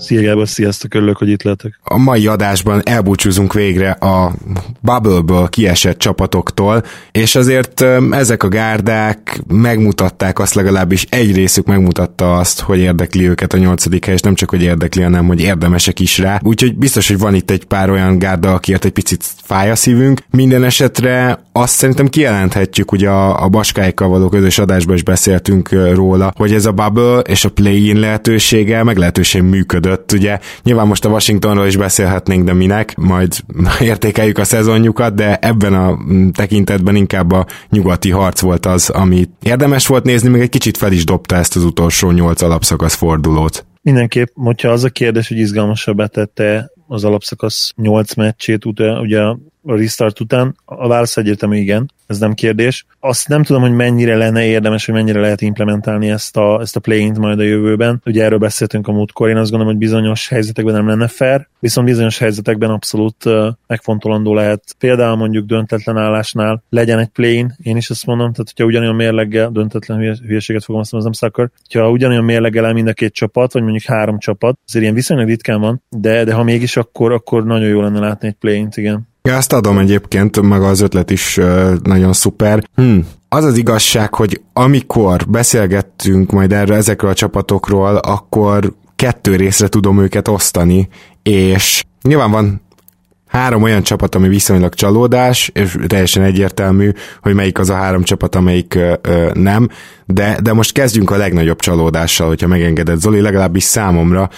Szia Gábor, sziasztok, örülök, hogy itt lehetek. A mai adásban elbúcsúzunk végre a Bubble-ből kiesett csapatoktól, és azért ezek a gárdák megmutatták azt legalábbis egy részük megmutatta azt, hogy érdekli őket a nyolcadik hely, és nem csak, hogy érdekli, hanem, hogy érdemesek is rá. Úgyhogy biztos, hogy van itt egy pár olyan gárda, akiért egy picit fáj a szívünk. Minden esetre azt szerintem kijelenthetjük, ugye a, a baskáikkal való közös adásban is beszéltünk róla, hogy ez a bubble és a play-in lehetősége meglehetősen működött működött. Ugye nyilván most a Washingtonról is beszélhetnénk, de minek, majd értékeljük a szezonjukat, de ebben a tekintetben inkább a nyugati harc volt az, ami érdemes volt nézni, még egy kicsit fel is dobta ezt az utolsó nyolc alapszakasz fordulót. Mindenképp, hogyha az a kérdés, hogy izgalmasabbá tette az alapszakasz 8 meccsét, ugye a restart után, a válasz egyértelmű igen ez nem kérdés. Azt nem tudom, hogy mennyire lenne érdemes, hogy mennyire lehet implementálni ezt a, ezt a play majd a jövőben. Ugye erről beszéltünk a múltkor, én azt gondolom, hogy bizonyos helyzetekben nem lenne fair, viszont bizonyos helyzetekben abszolút megfontolandó lehet. Például mondjuk döntetlen állásnál legyen egy play én is azt mondom, tehát hogyha ugyanolyan mérleggel, döntetlen hülyeséget fogom azt mondani, az nem szakar, hogyha ugyanolyan mérleggel el mind a két csapat, vagy mondjuk három csapat, azért ilyen viszonylag ritkán van, de, de ha mégis, akkor, akkor nagyon jó lenne látni egy play igen. Ja, ezt adom egyébként, meg az ötlet is nagyon szuper. Hm. Az az igazság, hogy amikor beszélgettünk majd erről ezekről a csapatokról, akkor kettő részre tudom őket osztani, és nyilván van három olyan csapat, ami viszonylag csalódás, és teljesen egyértelmű, hogy melyik az a három csapat, amelyik ö, nem, de, de most kezdjünk a legnagyobb csalódással, hogyha megengedett Zoli, legalábbis számomra,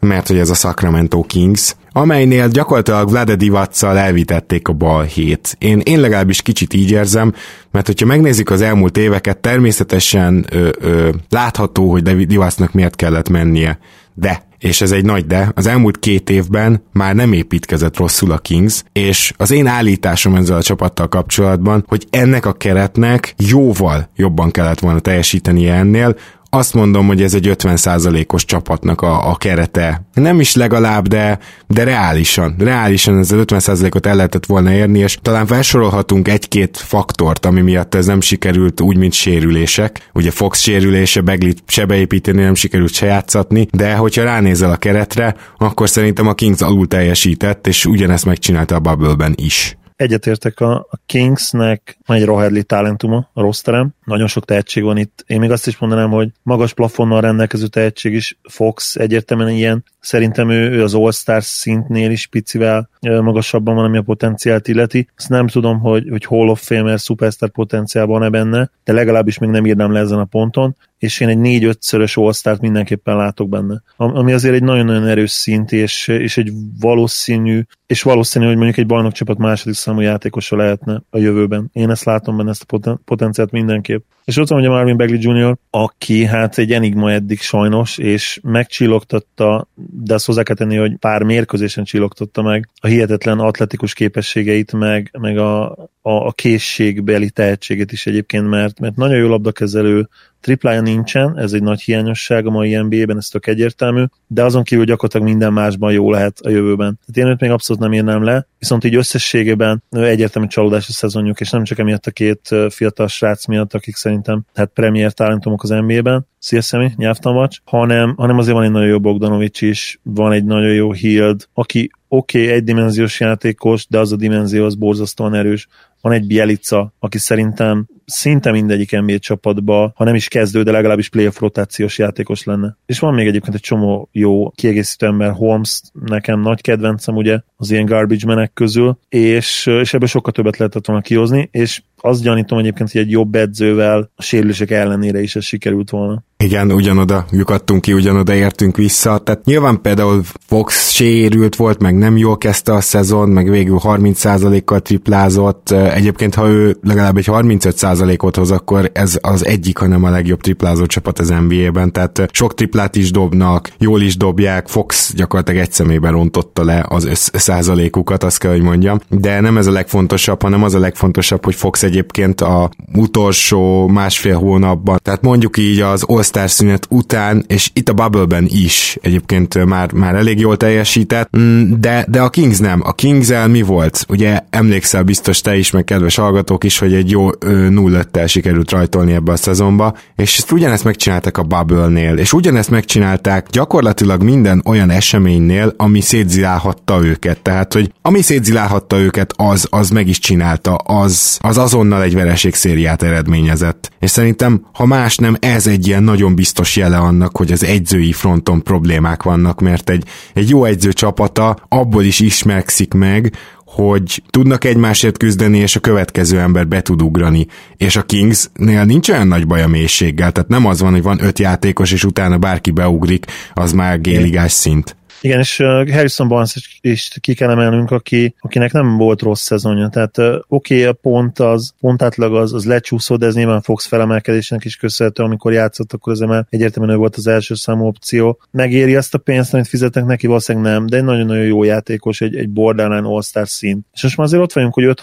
mert hogy ez a Sacramento Kings, amelynél gyakorlatilag Vlade Divac-szal elvitették a bal hét. Én, én legalábbis kicsit így érzem, mert hogyha megnézzük az elmúlt éveket, természetesen ö, ö, látható, hogy Divacnak miért kellett mennie. De és ez egy nagy de, az elmúlt két évben már nem építkezett rosszul a Kings, és az én állításom ezzel a csapattal kapcsolatban, hogy ennek a keretnek jóval jobban kellett volna teljesítenie ennél, azt mondom, hogy ez egy 50%-os csapatnak a, a kerete. Nem is legalább, de, de reálisan. Reálisan ez az 50%-ot el lehetett volna érni, és talán felsorolhatunk egy-két faktort, ami miatt ez nem sikerült úgy, mint sérülések. Ugye Fox sérülése, Beglit se beépíteni, nem sikerült se játszatni, de hogyha ránézel a keretre, akkor szerintem a Kings alul teljesített, és ugyanezt megcsinálta a Bubble-ben is egyetértek a, a Kingsnek, van egy rohedli talentuma a rosterem, nagyon sok tehetség van itt. Én még azt is mondanám, hogy magas plafonnal rendelkező tehetség is, Fox egyértelműen ilyen, szerintem ő, ő az All-Star szintnél is picivel magasabban van, ami a potenciált illeti. Azt nem tudom, hogy, hogy Hall of Famer, Superstar potenciál van-e benne, de legalábbis még nem írnám le ezen a ponton és én egy négy-ötszörös all mindenképpen látok benne. Ami azért egy nagyon-nagyon erős szint, és, és egy valószínű, és valószínű, hogy mondjuk egy bajnokcsapat második számú játékosa lehetne a jövőben. Én ezt látom benne, ezt a poten- potenciált mindenképp. És ott van ugye Marvin Bagley Jr., aki hát egy enigma eddig sajnos, és megcsillogtatta, de azt hozzá kell tenni, hogy pár mérkőzésen csillogtatta meg a hihetetlen atletikus képességeit, meg, meg a, a, a készségbeli tehetségét is egyébként, mert, mert nagyon jó labdakezelő, triplája nincsen, ez egy nagy hiányosság a mai NBA-ben, ez tök egyértelmű, de azon kívül gyakorlatilag minden másban jó lehet a jövőben. Tehát én őt még abszolút nem írnám le, viszont így összességében egyértelmű csalódás a szezonjuk, és nem csak emiatt a két fiatal srác miatt, akik szerintem hát premier talentumok az NBA-ben, szia Szemi, nyelvtamacs, hanem, hanem azért van egy nagyon jó Bogdanovics is, van egy nagyon jó Hild, aki oké, okay, egydimenziós játékos, de az a dimenzió az borzasztóan erős. Van egy Bielica, aki szerintem szinte mindegyik NBA csapatba, ha nem is kezdő, de legalábbis playoff rotációs játékos lenne. És van még egyébként egy csomó jó kiegészítő ember, Holmes nekem nagy kedvencem ugye az ilyen garbage menek közül, és, és ebből sokkal többet lehetett volna kihozni, és azt gyanítom egyébként, hogy egy jobb edzővel a sérülések ellenére is ez sikerült volna. Igen, ugyanoda lyukadtunk ki, ugyanoda értünk vissza. Tehát nyilván például Fox sérült volt, meg nem jól kezdte a szezon, meg végül 30%-kal triplázott. Egyébként, ha ő legalább egy 35%-ot hoz, akkor ez az egyik, hanem a legjobb triplázó csapat az NBA-ben. Tehát sok triplát is dobnak, jól is dobják. Fox gyakorlatilag egy szemében rontotta le az százalékukat, azt kell, hogy mondjam. De nem ez a legfontosabb, hanem az a legfontosabb, hogy Fox egyébként a utolsó másfél hónapban, tehát mondjuk így az all szünet után, és itt a Bubble-ben is egyébként már, már elég jól teljesített, mm, de, de a Kings nem. A kings mi volt? Ugye emlékszel biztos te is, meg kedves hallgatók is, hogy egy jó 0 tel sikerült rajtolni ebbe a szezonba, és ezt ugyanezt megcsinálták a Bubble-nél, és ugyanezt megcsinálták gyakorlatilag minden olyan eseménynél, ami szétzilálhatta őket. Tehát, hogy ami szétzilálhatta őket, az, az meg is csinálta, az, az azonnal egy vereség szériát eredményezett. És szerintem, ha más nem, ez egy ilyen nagyon biztos jele annak, hogy az egyzői fronton problémák vannak, mert egy, egy jó egyző csapata abból is ismerkszik meg, hogy tudnak egymásért küzdeni, és a következő ember be tud ugrani. És a Kingsnél nincs olyan nagy baj a mélységgel, tehát nem az van, hogy van öt játékos, és utána bárki beugrik, az már géligás szint. Igen, és Harrison Barnes is ki kell emelnünk, aki, akinek nem volt rossz szezonja. Tehát oké, okay, a pont az, pontátlag az, az lecsúszott, de ez nyilván Fox felemelkedésnek is köszönhető, amikor játszott, akkor ez már egyértelműen ő volt az első számú opció. Megéri azt a pénzt, amit fizetnek neki, valószínűleg nem, de egy nagyon-nagyon jó játékos, egy, egy borderline all-star szín. És most már azért ott vagyunk, hogy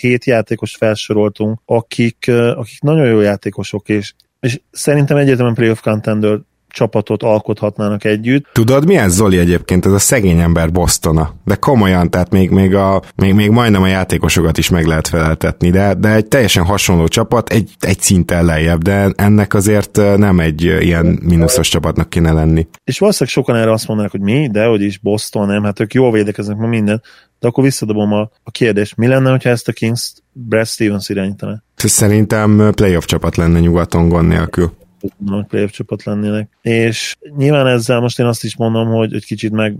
5-6-7 játékos felsoroltunk, akik, akik nagyon jó játékosok, és és szerintem egyértelműen playoff contender csapatot alkothatnának együtt. Tudod, milyen Zoli egyébként ez a szegény ember Bostona? De komolyan, tehát még, még, a, még, még majdnem a játékosokat is meg lehet feleltetni, de, de egy teljesen hasonló csapat, egy, egy szinten lejjebb, de ennek azért nem egy ilyen mínuszos csapatnak kéne lenni. És valószínűleg sokan erre azt mondanak, hogy mi, de hogy is Boston, nem, hát ők jól védekeznek, ma minden, de akkor visszadobom a, a kérdést, mi lenne, ha ezt a Kings Brad Stevens irányítaná? Szerintem playoff csapat lenne nyugaton gond nélkül hogy playoff csapat lennének. És nyilván ezzel most én azt is mondom, hogy egy kicsit meg,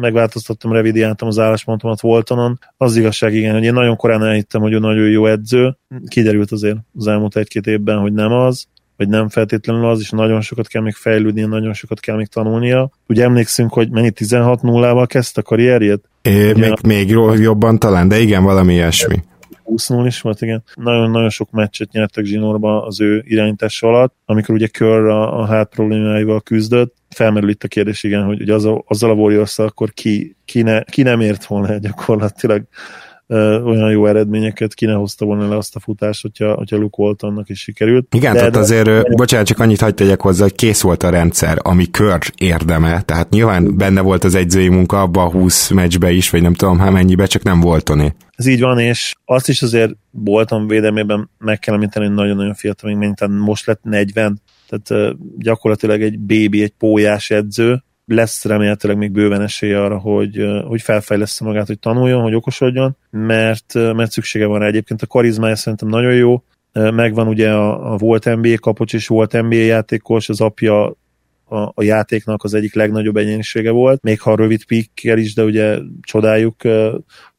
megváltoztattam, revidiáltam az álláspontomat Voltonon. Az igazság igen, hogy én nagyon korán elhittem, hogy ő nagyon jó edző. Kiderült azért az elmúlt egy-két évben, hogy nem az vagy nem feltétlenül az, és nagyon sokat kell még fejlődnie, nagyon sokat kell még tanulnia. Ugye emlékszünk, hogy mennyi 16 0 kezdte a karrierjét? É, még, a... még jobban talán, de igen, valami ilyesmi. 20 is volt, igen. Nagyon-nagyon sok meccset nyertek Zsinórba az ő irányítás alatt, amikor ugye Kör a, a hát problémáival küzdött. Felmerül itt a kérdés, igen, hogy, hogy az a, azzal a warriors akkor ki, ki, ne, ki nem ért volna gyakorlatilag olyan jó eredményeket ki ne hozta volna le azt a futást, hogyha, hogyha Luke Waltonnak is sikerült. Igen, de, tehát de, azért, de, bocsánat, csak annyit hagyd tegyek hozzá, hogy kész volt a rendszer, ami kör érdeme, tehát nyilván benne volt az egyzői munka abban a 20 meccsbe is, vagy nem tudom hát mennyibe, csak nem voltoné. Ez így van, és azt is azért voltam védelmében meg kell említeni, hogy nagyon-nagyon fiatal, még most lett 40, tehát gyakorlatilag egy bébi, egy pólyás edző, lesz remélhetőleg még bőven esélye arra, hogy, hogy felfejleszte magát, hogy tanuljon, hogy okosodjon, mert, mert szüksége van rá. Egyébként a karizmája szerintem nagyon jó, megvan ugye a, a volt NBA kapocs és volt NBA játékos, az apja a, a játéknak az egyik legnagyobb egyénisége volt, még ha rövid pikkel is, de ugye csodáljuk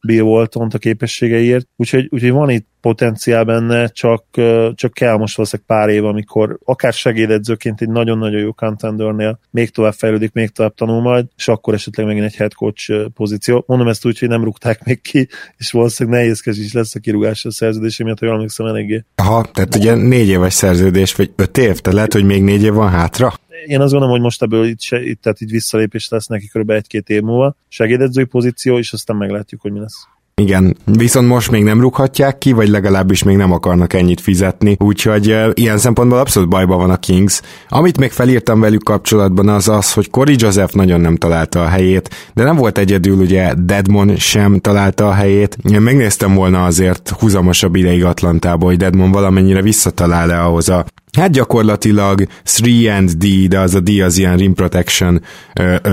Bill walton a képességeiért. Úgyhogy, úgyhogy van itt potenciál benne, csak, csak kell most valószínűleg pár év, amikor akár segédedzőként egy nagyon-nagyon jó contendernél még tovább fejlődik, még tovább tanul majd, és akkor esetleg megint egy head coach pozíció. Mondom ezt úgy, hogy nem rúgták még ki, és valószínűleg nehézkes is lesz a kirúgás a szerződésé miatt, hogy emlékszem eléggé. Aha, tehát ugye négy éves szerződés, vagy öt év, tehát lehet, hogy még négy év van hátra? Én azt gondolom, hogy most ebből itt, se, itt, tehát itt visszalépés lesz neki kb. egy-két év múlva, segédedzői pozíció, és aztán meglátjuk, hogy mi lesz. Igen, viszont most még nem rúghatják ki, vagy legalábbis még nem akarnak ennyit fizetni, úgyhogy uh, ilyen szempontból abszolút bajban van a Kings. Amit még felírtam velük kapcsolatban az az, hogy Cory Joseph nagyon nem találta a helyét, de nem volt egyedül, ugye Deadmon sem találta a helyét. Én megnéztem volna azért húzamosabb ideig Atlantába, hogy Deadmon valamennyire visszatalál-e ahhoz a hát gyakorlatilag 3 and D, de az a D az ilyen rim protection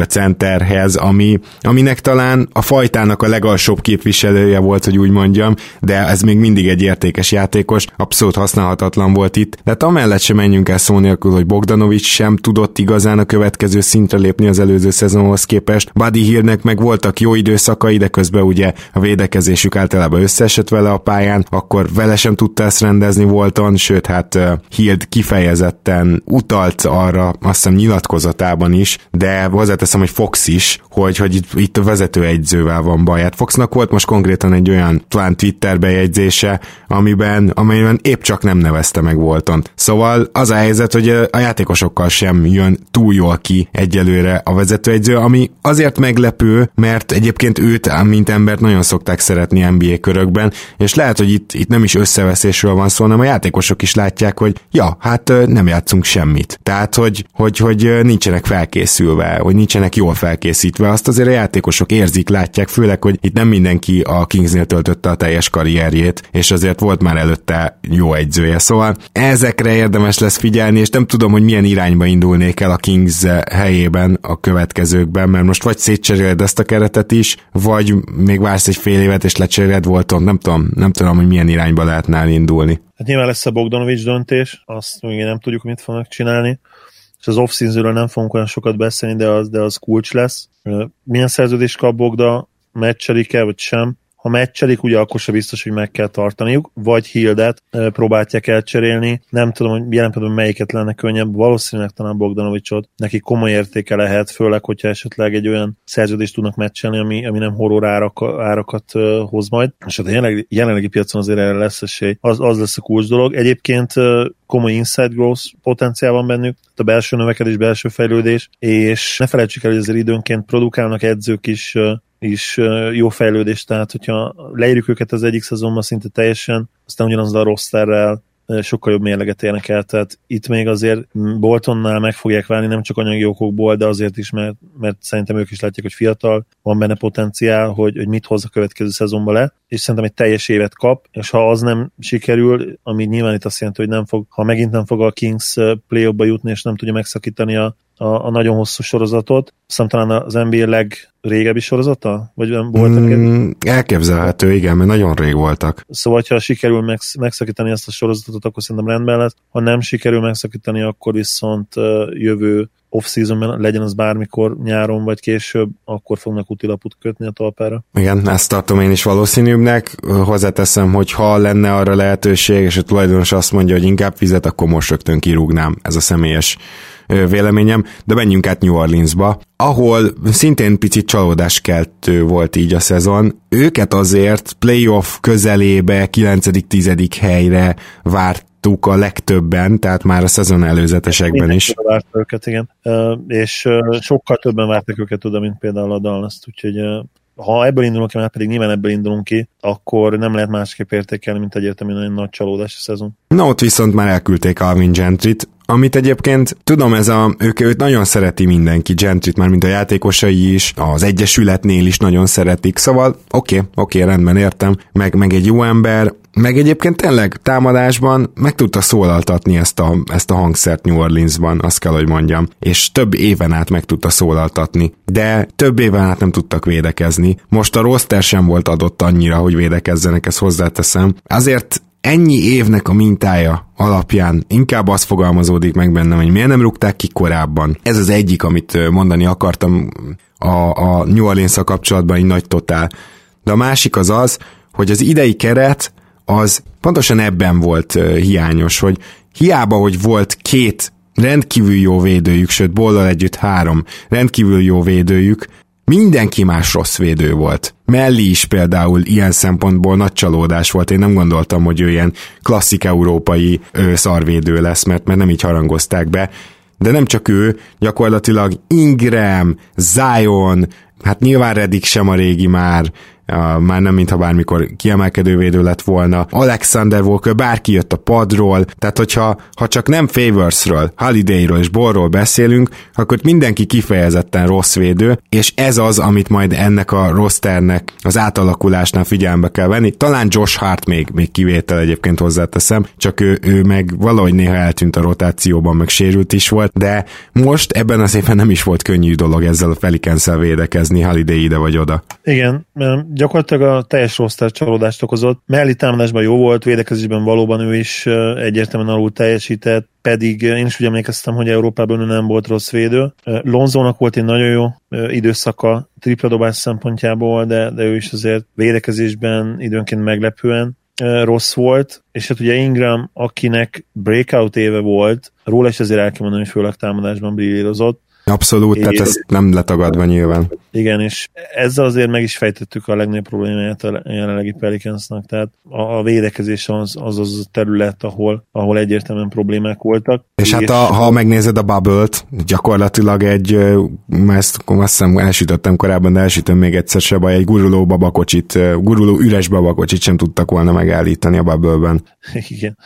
centerhez, ami, aminek talán a fajtának a legalsóbb képviselője volt, hogy úgy mondjam, de ez még mindig egy értékes játékos, abszolút használhatatlan volt itt. De hát amellett sem menjünk el szó nélkül, hogy Bogdanovics sem tudott igazán a következő szintre lépni az előző szezonhoz képest. Buddy Hillnek meg voltak jó időszakai, de közben ugye a védekezésük általában összeesett vele a pályán, akkor vele sem tudta ezt rendezni Volton, sőt hát uh, Kifejezetten utalt arra, azt hiszem nyilatkozatában is, de hozzáteszem, hogy Fox is, hogy, hogy itt, itt a vezetőegyzővel van baj. Hát Foxnak volt most konkrétan egy olyan talán Twitter bejegyzése, amiben, amelyben épp csak nem nevezte meg Volton. Szóval az a helyzet, hogy a játékosokkal sem jön túl jól ki egyelőre a vezetőegyző, ami azért meglepő, mert egyébként őt, mint embert nagyon szokták szeretni NBA körökben, és lehet, hogy itt, itt nem is összeveszésről van szó, hanem a játékosok is látják, hogy ja, hát nem játszunk semmit. Tehát, hogy, hogy, hogy nincsenek felkészülve, hogy nincsenek jól felkészítve, azt azért a játékosok érzik, látják, főleg, hogy itt nem mindenki a Kingsnél töltötte a teljes karrierjét, és azért volt már előtte jó egyzője. Szóval ezekre érdemes lesz figyelni, és nem tudom, hogy milyen irányba indulnék el a Kings helyében a következőkben, mert most vagy szétcseréled ezt a keretet is, vagy még vársz egy fél évet, és lecseréled voltam, nem tudom, nem tudom, hogy milyen irányba lehetne elindulni. Hát nyilván lesz a Bogdanovics döntés, azt még nem tudjuk, mit fognak csinálni, és az off nem fogunk olyan sokat beszélni, de az, de az kulcs lesz. Milyen szerződést kap Bogda, meccselik-e, vagy sem? Ha meccselik, ugye akkor se biztos, hogy meg kell tartaniuk, vagy Hildet próbálják elcserélni. Nem tudom, hogy jelen pillanatban melyiket lenne könnyebb, valószínűleg talán Bogdanovicsot. Neki komoly értéke lehet, főleg, hogyha esetleg egy olyan szerződést tudnak meccselni, ami, ami nem horror árak, árakat hoz majd. És hát a jelenlegi, jelenlegi piacon azért erre lesz esély. Az, az lesz a kulcs dolog. Egyébként komoly inside growth potenciál van bennük, a belső növekedés, belső fejlődés, és ne felejtsük el, hogy azért időnként produkálnak edzők is is jó fejlődés, tehát hogyha leírjuk őket az egyik szezonban szinte teljesen, aztán ugyanaz a rosterrel sokkal jobb mérleget érnek el, tehát itt még azért Boltonnál meg fogják válni, nem csak anyagi okokból, de azért is, mert, mert szerintem ők is látják, hogy fiatal, van benne potenciál, hogy, hogy mit hoz a következő szezonba le, és szerintem egy teljes évet kap, és ha az nem sikerül, ami nyilván itt azt jelenti, hogy nem fog, ha megint nem fog a Kings play jutni, és nem tudja megszakítani a, a, a nagyon hosszú sorozatot, aztán talán az NBA legrégebbi sorozata? Vagy nem voltak? Mm, elképzelhető, igen, mert nagyon rég voltak. Szóval, ha sikerül megsz, megszakítani ezt a sorozatot, akkor szerintem rendben lesz. Ha nem sikerül megszakítani, akkor viszont jövő off-seasonben, legyen az bármikor nyáron vagy később, akkor fognak utilaput kötni a talpára. Igen, ezt tartom én is valószínűbbnek. Hozzáteszem, hogy ha lenne arra lehetőség, és a tulajdonos azt mondja, hogy inkább fizet, akkor most rögtön kirúgnám. Ez a személyes véleményem, de menjünk át New Orleansba, ahol szintén picit csalódáskeltő volt így a szezon. Őket azért playoff közelébe, 9.-10. helyre várt a legtöbben, tehát már a szezon előzetesekben is. Őket, igen. És sokkal többen vártak őket oda, mint például a dallas úgyhogy ha ebből indulunk ki, mert pedig nyilván ebből indulunk ki, akkor nem lehet másképp értékelni, mint egyértelműen egy nagy csalódás a szezon. Na ott viszont már elküldték Alvin Gentryt, amit egyébként tudom, ez a, ők, őt nagyon szereti mindenki, Gentryt már, mint a játékosai is, az Egyesületnél is nagyon szeretik, szóval oké, okay, oké, okay, rendben értem, meg, meg egy jó ember, meg egyébként tényleg támadásban meg tudta szólaltatni ezt a, ezt a hangszert New Orleansban, azt kell, hogy mondjam. És több éven át meg tudta szólaltatni. De több éven át nem tudtak védekezni. Most a roster sem volt adott annyira, hogy védekezzenek, ezt hozzáteszem. Azért ennyi évnek a mintája alapján inkább az fogalmazódik meg bennem, hogy miért nem rúgták ki korábban. Ez az egyik, amit mondani akartam a, a New orleans kapcsolatban, egy nagy totál. De a másik az az, hogy az idei keret az pontosan ebben volt hiányos, hogy hiába, hogy volt két rendkívül jó védőjük, sőt, Bollal együtt három rendkívül jó védőjük, mindenki más rossz védő volt. Melli is például ilyen szempontból nagy csalódás volt. Én nem gondoltam, hogy ő ilyen klasszik európai ő, szarvédő lesz, mert, mert nem így harangozták be. De nem csak ő, gyakorlatilag Ingram, Zion, hát nyilván Redik sem a régi már, már nem mintha bármikor kiemelkedő védő lett volna. Alexander Walker, bárki jött a padról, tehát hogyha ha csak nem Favorsről, Holidayről és Borról beszélünk, akkor mindenki kifejezetten rossz védő, és ez az, amit majd ennek a rosternek az átalakulásnál figyelembe kell venni. Talán Josh Hart még, még kivétel egyébként hozzáteszem, csak ő, ő meg valahogy néha eltűnt a rotációban, meg sérült is volt, de most ebben az évben nem is volt könnyű dolog ezzel a pelicans védekezni, Holiday ide vagy oda. Igen, gyakorlatilag a teljes roster csalódást okozott. Melli támadásban jó volt, védekezésben valóban ő is egyértelműen alul teljesített, pedig én is úgy emlékeztem, hogy Európában ő nem volt rossz védő. Lonzónak volt egy nagyon jó időszaka tripladobás szempontjából, de, de ő is azért védekezésben időnként meglepően rossz volt, és hát ugye Ingram, akinek breakout éve volt, róla is azért el kell mondani, hogy főleg támadásban brillírozott, Abszolút, tehát ez nem letagadva nyilván. Igen, és ezzel azért meg is fejtettük a legnagyobb problémáját a jelenlegi Pelicansnak, tehát a, a védekezés az, az az a terület, ahol, ahol egyértelműen problémák voltak. És, és hát a, ha megnézed a bubble-t, gyakorlatilag egy, ezt azt hiszem elsütöttem korábban, de elsütöm még egyszer se baj, egy guruló babakocsit, guruló üres babakocsit sem tudtak volna megállítani a bubble-ben. Igen,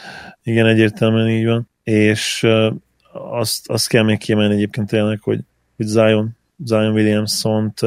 igen, egyértelműen így van. És azt, azt kell még kiemelni egyébként tényleg, hogy, hogy Zion, Zion Williamson-t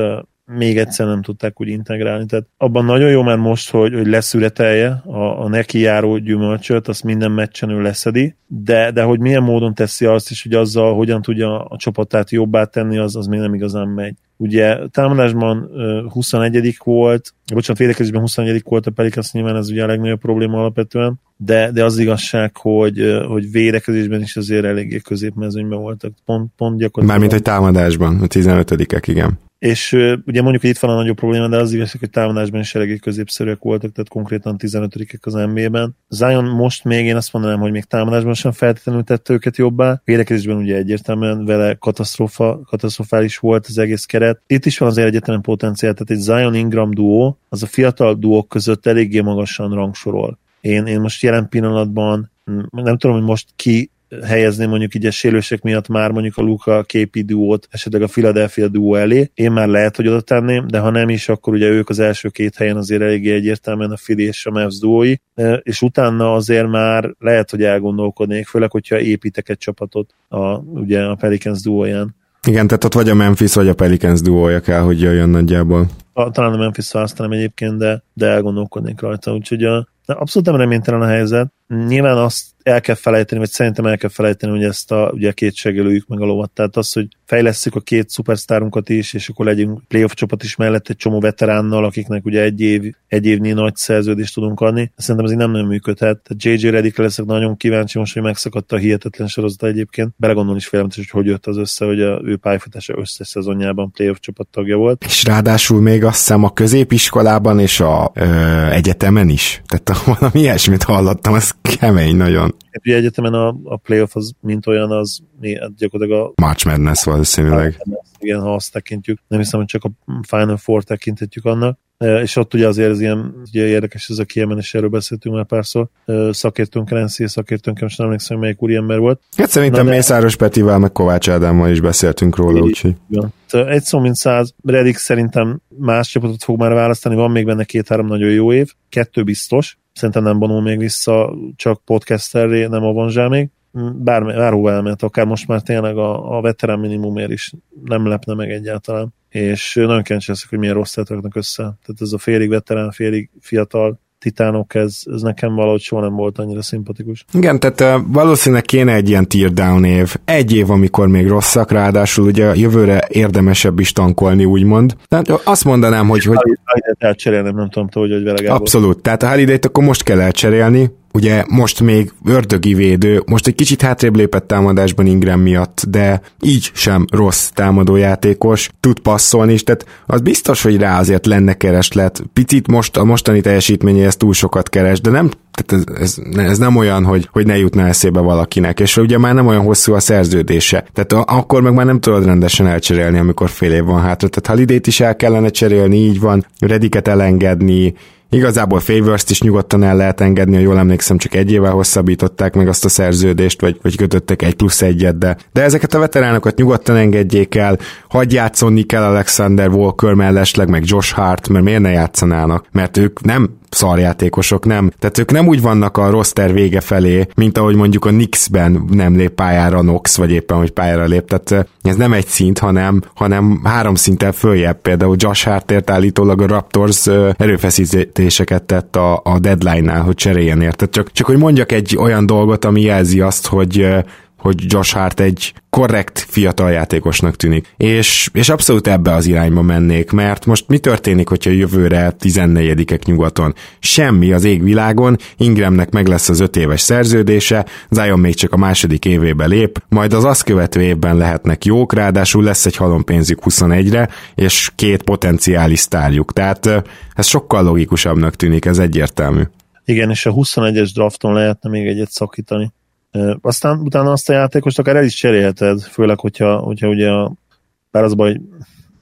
még egyszer nem tudták úgy integrálni. Tehát abban nagyon jó már most, hogy, hogy leszületelje a, a neki járó gyümölcsöt, azt minden meccsen ő leszedi, de, de hogy milyen módon teszi azt is, hogy azzal hogyan tudja a csapatát jobbá tenni, az, az még nem igazán megy. Ugye támadásban 21 volt, bocsánat, védekezésben 21 volt a Pelicans, nyilván ez ugye a legnagyobb probléma alapvetően, de, de az igazság, hogy, hogy védekezésben is azért eléggé középmezőnyben voltak. Pont, pont gyakorlatilag. Mármint, hogy támadásban, a 15-ek, igen. És ugye mondjuk, hogy itt van a nagyobb probléma, de az igazság, hogy támadásban is eléggé középszerűek voltak, tehát konkrétan 15-ek az NBA-ben. Zion most még én azt mondanám, hogy még támadásban sem feltétlenül tette őket jobbá. Védekezésben ugye egyértelműen vele katasztrófa, katasztrofális volt az egész keret. Itt is van azért egyetlen potenciál, tehát egy Zion Ingram duó, az a fiatal duók között eléggé magasan rangsorol. Én, én most jelen pillanatban nem tudom, hogy most ki helyezni mondjuk így a sérülések miatt már mondjuk a Luka képi duót, esetleg a Philadelphia duó elé. Én már lehet, hogy oda tenném, de ha nem is, akkor ugye ők az első két helyen azért eléggé egyértelműen a Philly és a Mavs duói, és utána azért már lehet, hogy elgondolkodnék, főleg, hogyha építek egy csapatot a, ugye a Pelicans duóján. Igen, tehát ott vagy a Memphis, vagy a Pelicans duója kell, hogy jöjjön nagyjából. Talán a Memphis választanám egyébként, de, de elgondolkodnék rajta, úgyhogy a, abszolút nem reménytelen a helyzet. Nyilván azt el kell felejteni, vagy szerintem el kell felejteni, hogy ezt a ugye két segélőjük meg a lovat. Tehát az, hogy fejlesszük a két szupersztárunkat is, és akkor legyünk playoff csapat is mellett egy csomó veteránnal, akiknek ugye egy, év, egy évnyi nagy szerződést tudunk adni. Szerintem ez így nem nagyon működhet. Tehát JJ Reddickre leszek nagyon kíváncsi most, hogy megszakadt a hihetetlen sorozat egyébként. Belegondolni is félelmetes, hogy hogy jött az össze, hogy a ő pályafutása összes szezonjában playoff csapat tagja volt. És ráadásul még azt hiszem a középiskolában és a ö, egyetemen is. Tehát valami ilyesmit hallottam, az kemény nagyon. Ugye egyetemen a, a playoff az mint olyan, az mi, hát gyakorlatilag a... March Madness valószínűleg. Igen, ha azt tekintjük. Nem hiszem, hogy csak a Final Four tekinthetjük annak. És ott ugye azért ez ilyen ugye érdekes ez a kiemenés, erről beszéltünk már párszor. Szakértőnk, Renzi szakértőnk, most nem emlékszem, melyik úriember volt. Hát szerintem de... Mészáros Petivel, meg Kovács Ádámmal is beszéltünk róla, úgyhogy. Egy szó mint száz, Redik szerintem más csapatot fog már választani, van még benne két-három nagyon jó év, kettő biztos, szerintem nem vonul még vissza, csak podcasterré, nem avanzsál még. Bármi, bárhova elment, akár most már tényleg a, a veterán minimumért is nem lepne meg egyáltalán. És nagyon kíváncsi hogy milyen rossz raknak össze. Tehát ez a félig veterán, félig fiatal titánok, ez, ez nekem valahogy soha nem volt annyira szimpatikus. Igen, tehát valószínűleg kéne egy ilyen tear down év. Egy év, amikor még rosszak, ráadásul ugye jövőre érdemesebb is tankolni, úgymond. Tehát azt mondanám, hogy... hogy... Elcserélnem, nem tudom, hogy, hogy vele Abszolút. Tehát a holiday akkor most kell elcserélni, ugye most még ördögi védő, most egy kicsit hátrébb lépett támadásban Ingram miatt, de így sem rossz támadójátékos, tud passzolni is, tehát az biztos, hogy rá azért lenne kereslet. Picit most a mostani teljesítményéhez túl sokat keres, de nem tehát ez, ez, ez nem olyan, hogy, hogy ne jutna eszébe valakinek, és ugye már nem olyan hosszú a szerződése. Tehát a, akkor meg már nem tudod rendesen elcserélni, amikor fél év van hátra. Tehát lidét is el kellene cserélni, így van, Rediket elengedni, Igazából favors is nyugodtan el lehet engedni, ha jól emlékszem, csak egy évvel hosszabbították meg azt a szerződést, vagy, vagy kötöttek egy plusz egyet, de, de ezeket a veteránokat nyugodtan engedjék el, hagyj játszani kell Alexander Walker mellesleg, meg Josh Hart, mert miért ne játszanának? Mert ők nem szarjátékosok, nem. Tehát ők nem úgy vannak a roster vége felé, mint ahogy mondjuk a Knicks-ben nem lép pályára Nox, vagy éppen, hogy pályára lép. Tehát ez nem egy szint, hanem, hanem három szinten följebb. Például Josh Hartért állítólag a Raptors erőfeszítéseket tett a, a deadline-nál, hogy cseréljen érte. Csak, csak hogy mondjak egy olyan dolgot, ami jelzi azt, hogy hogy Josh Hart egy korrekt fiatal játékosnak tűnik. És, és abszolút ebbe az irányba mennék, mert most mi történik, hogyha jövőre 14-ek nyugaton? Semmi az égvilágon, Ingramnek meg lesz az öt éves szerződése, Zion még csak a második évébe lép, majd az azt követő évben lehetnek jók, ráadásul lesz egy halompénzük 21-re, és két potenciális sztárjuk. Tehát ez sokkal logikusabbnak tűnik, ez egyértelmű. Igen, és a 21-es drafton lehetne még egyet szakítani. Aztán utána azt a játékost akár el is cserélheted, főleg, hogyha, hogyha ugye a, bár az baj,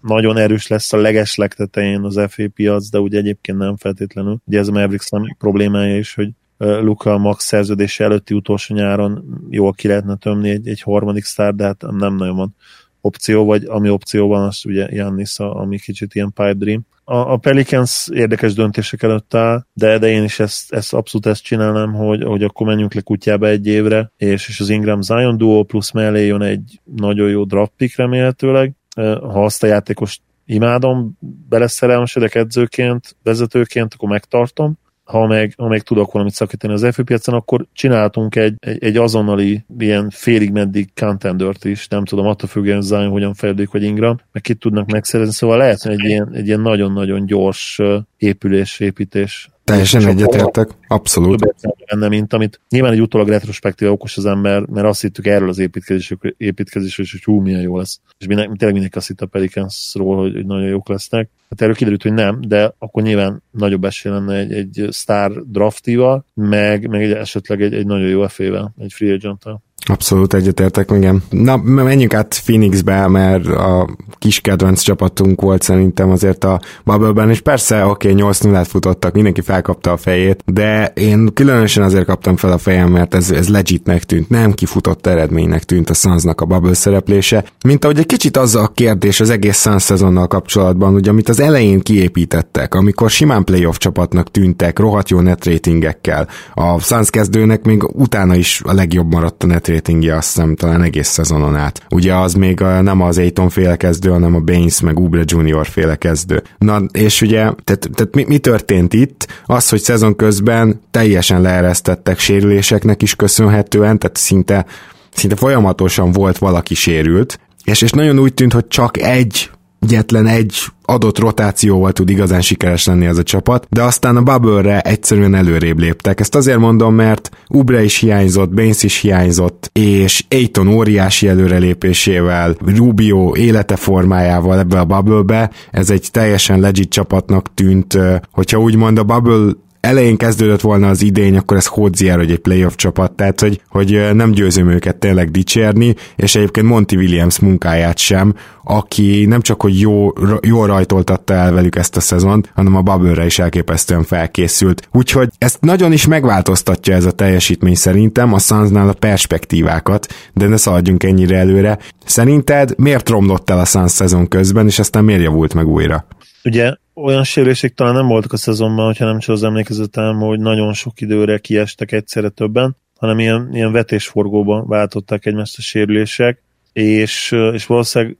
nagyon erős lesz a leges legtetején az FA piac, de ugye egyébként nem feltétlenül. Ugye ez a Mavericks problémája is, hogy Luka Max szerződése előtti utolsó nyáron jól ki lehetne tömni egy, egy harmadik sztár, de hát nem nagyon van opció, vagy ami opció van, az ugye Jannis, ami kicsit ilyen pipe dream. A, a Pelicans érdekes döntések előtt áll, de, de én is ezt, ezt abszolút ezt csinálnám, hogy, hogy akkor menjünk le kutyába egy évre, és, és az Ingram Zion duo plusz mellé jön egy nagyon jó draft pick remélhetőleg, ha azt a játékost imádom, beleszerelmesedek edzőként, vezetőként, akkor megtartom, ha meg, ha meg tudok valamit szakítani az FA piacon, akkor csináltunk egy, egy, egy azonnali ilyen félig meddig contendert is, nem tudom, attól függően Zion hogyan fejlődik, vagy Ingram, meg kit tudnak megszerezni, szóval lehet egy ilyen, egy ilyen nagyon-nagyon gyors épülés, építés Teljesen egyetértek, abszolút. Benne, mint amit nyilván egy utólag retrospektíve okos az ember, mert azt hittük erről az építkezésről, építkezésről hogy hú, milyen jó lesz. És mindenki, tényleg mindenki azt hitt a Pelicansról, hogy, hogy nagyon jók lesznek. Hát erről kiderült, hogy nem, de akkor nyilván nagyobb esély lenne egy, egy sztár draftival, meg, meg egy, esetleg egy, egy nagyon jó FA-vel, egy free agent -tel. Abszolút egyetértek, igen. Na, menjünk át Phoenixbe, mert a kis kedvenc csapatunk volt szerintem azért a Bubble-ben, és persze, oké, okay, 8 0 futottak, mindenki felkapta a fejét, de én különösen azért kaptam fel a fejem, mert ez, ez legitnek tűnt, nem kifutott eredménynek tűnt a Sunsnak a Bubble szereplése, mint ahogy egy kicsit az a kérdés az egész Suns szezonnal kapcsolatban, hogy amit az elején kiépítettek, amikor simán playoff csapatnak tűntek, rohadt jó net ratingekkel, a Suns kezdőnek még utána is a legjobb maradt a net ratingje, azt hiszem talán egész szezonon át. Ugye az még nem az Aiton féle kezdő, hanem a Baines meg Ubre Junior féle kezdő. Na, és ugye, tehát, tehát mi, mi történt itt? Az, hogy szezon közben teljesen leeresztettek sérüléseknek is köszönhetően, tehát szinte szinte folyamatosan volt valaki sérült, és, és nagyon úgy tűnt, hogy csak egy egyetlen egy adott rotációval tud igazán sikeres lenni ez a csapat, de aztán a Bubble-re egyszerűen előrébb léptek. Ezt azért mondom, mert Ubre is hiányzott, Baines is hiányzott, és Aiton óriási előrelépésével, Rubio élete formájával ebbe a Bubble-be, ez egy teljesen legit csapatnak tűnt, hogyha úgymond a Bubble elején kezdődött volna az idény, akkor ez Hodzier, hogy egy playoff csapat, tehát hogy, hogy nem győzöm őket tényleg dicsérni, és egyébként Monty Williams munkáját sem, aki nem csak, hogy jó, jól rajtoltatta el velük ezt a szezont, hanem a bubble is elképesztően felkészült. Úgyhogy ezt nagyon is megváltoztatja ez a teljesítmény szerintem, a Sunsnál a perspektívákat, de ne szaladjunk ennyire előre. Szerinted miért romlott el a Suns szezon közben, és aztán miért javult meg újra? Ugye olyan sérülések talán nem voltak a szezonban, hogyha nem csak az emlékezetem, hogy nagyon sok időre kiestek egyszerre többen, hanem ilyen, ilyen vetésforgóban váltották egymást a sérülések, és, és valószínűleg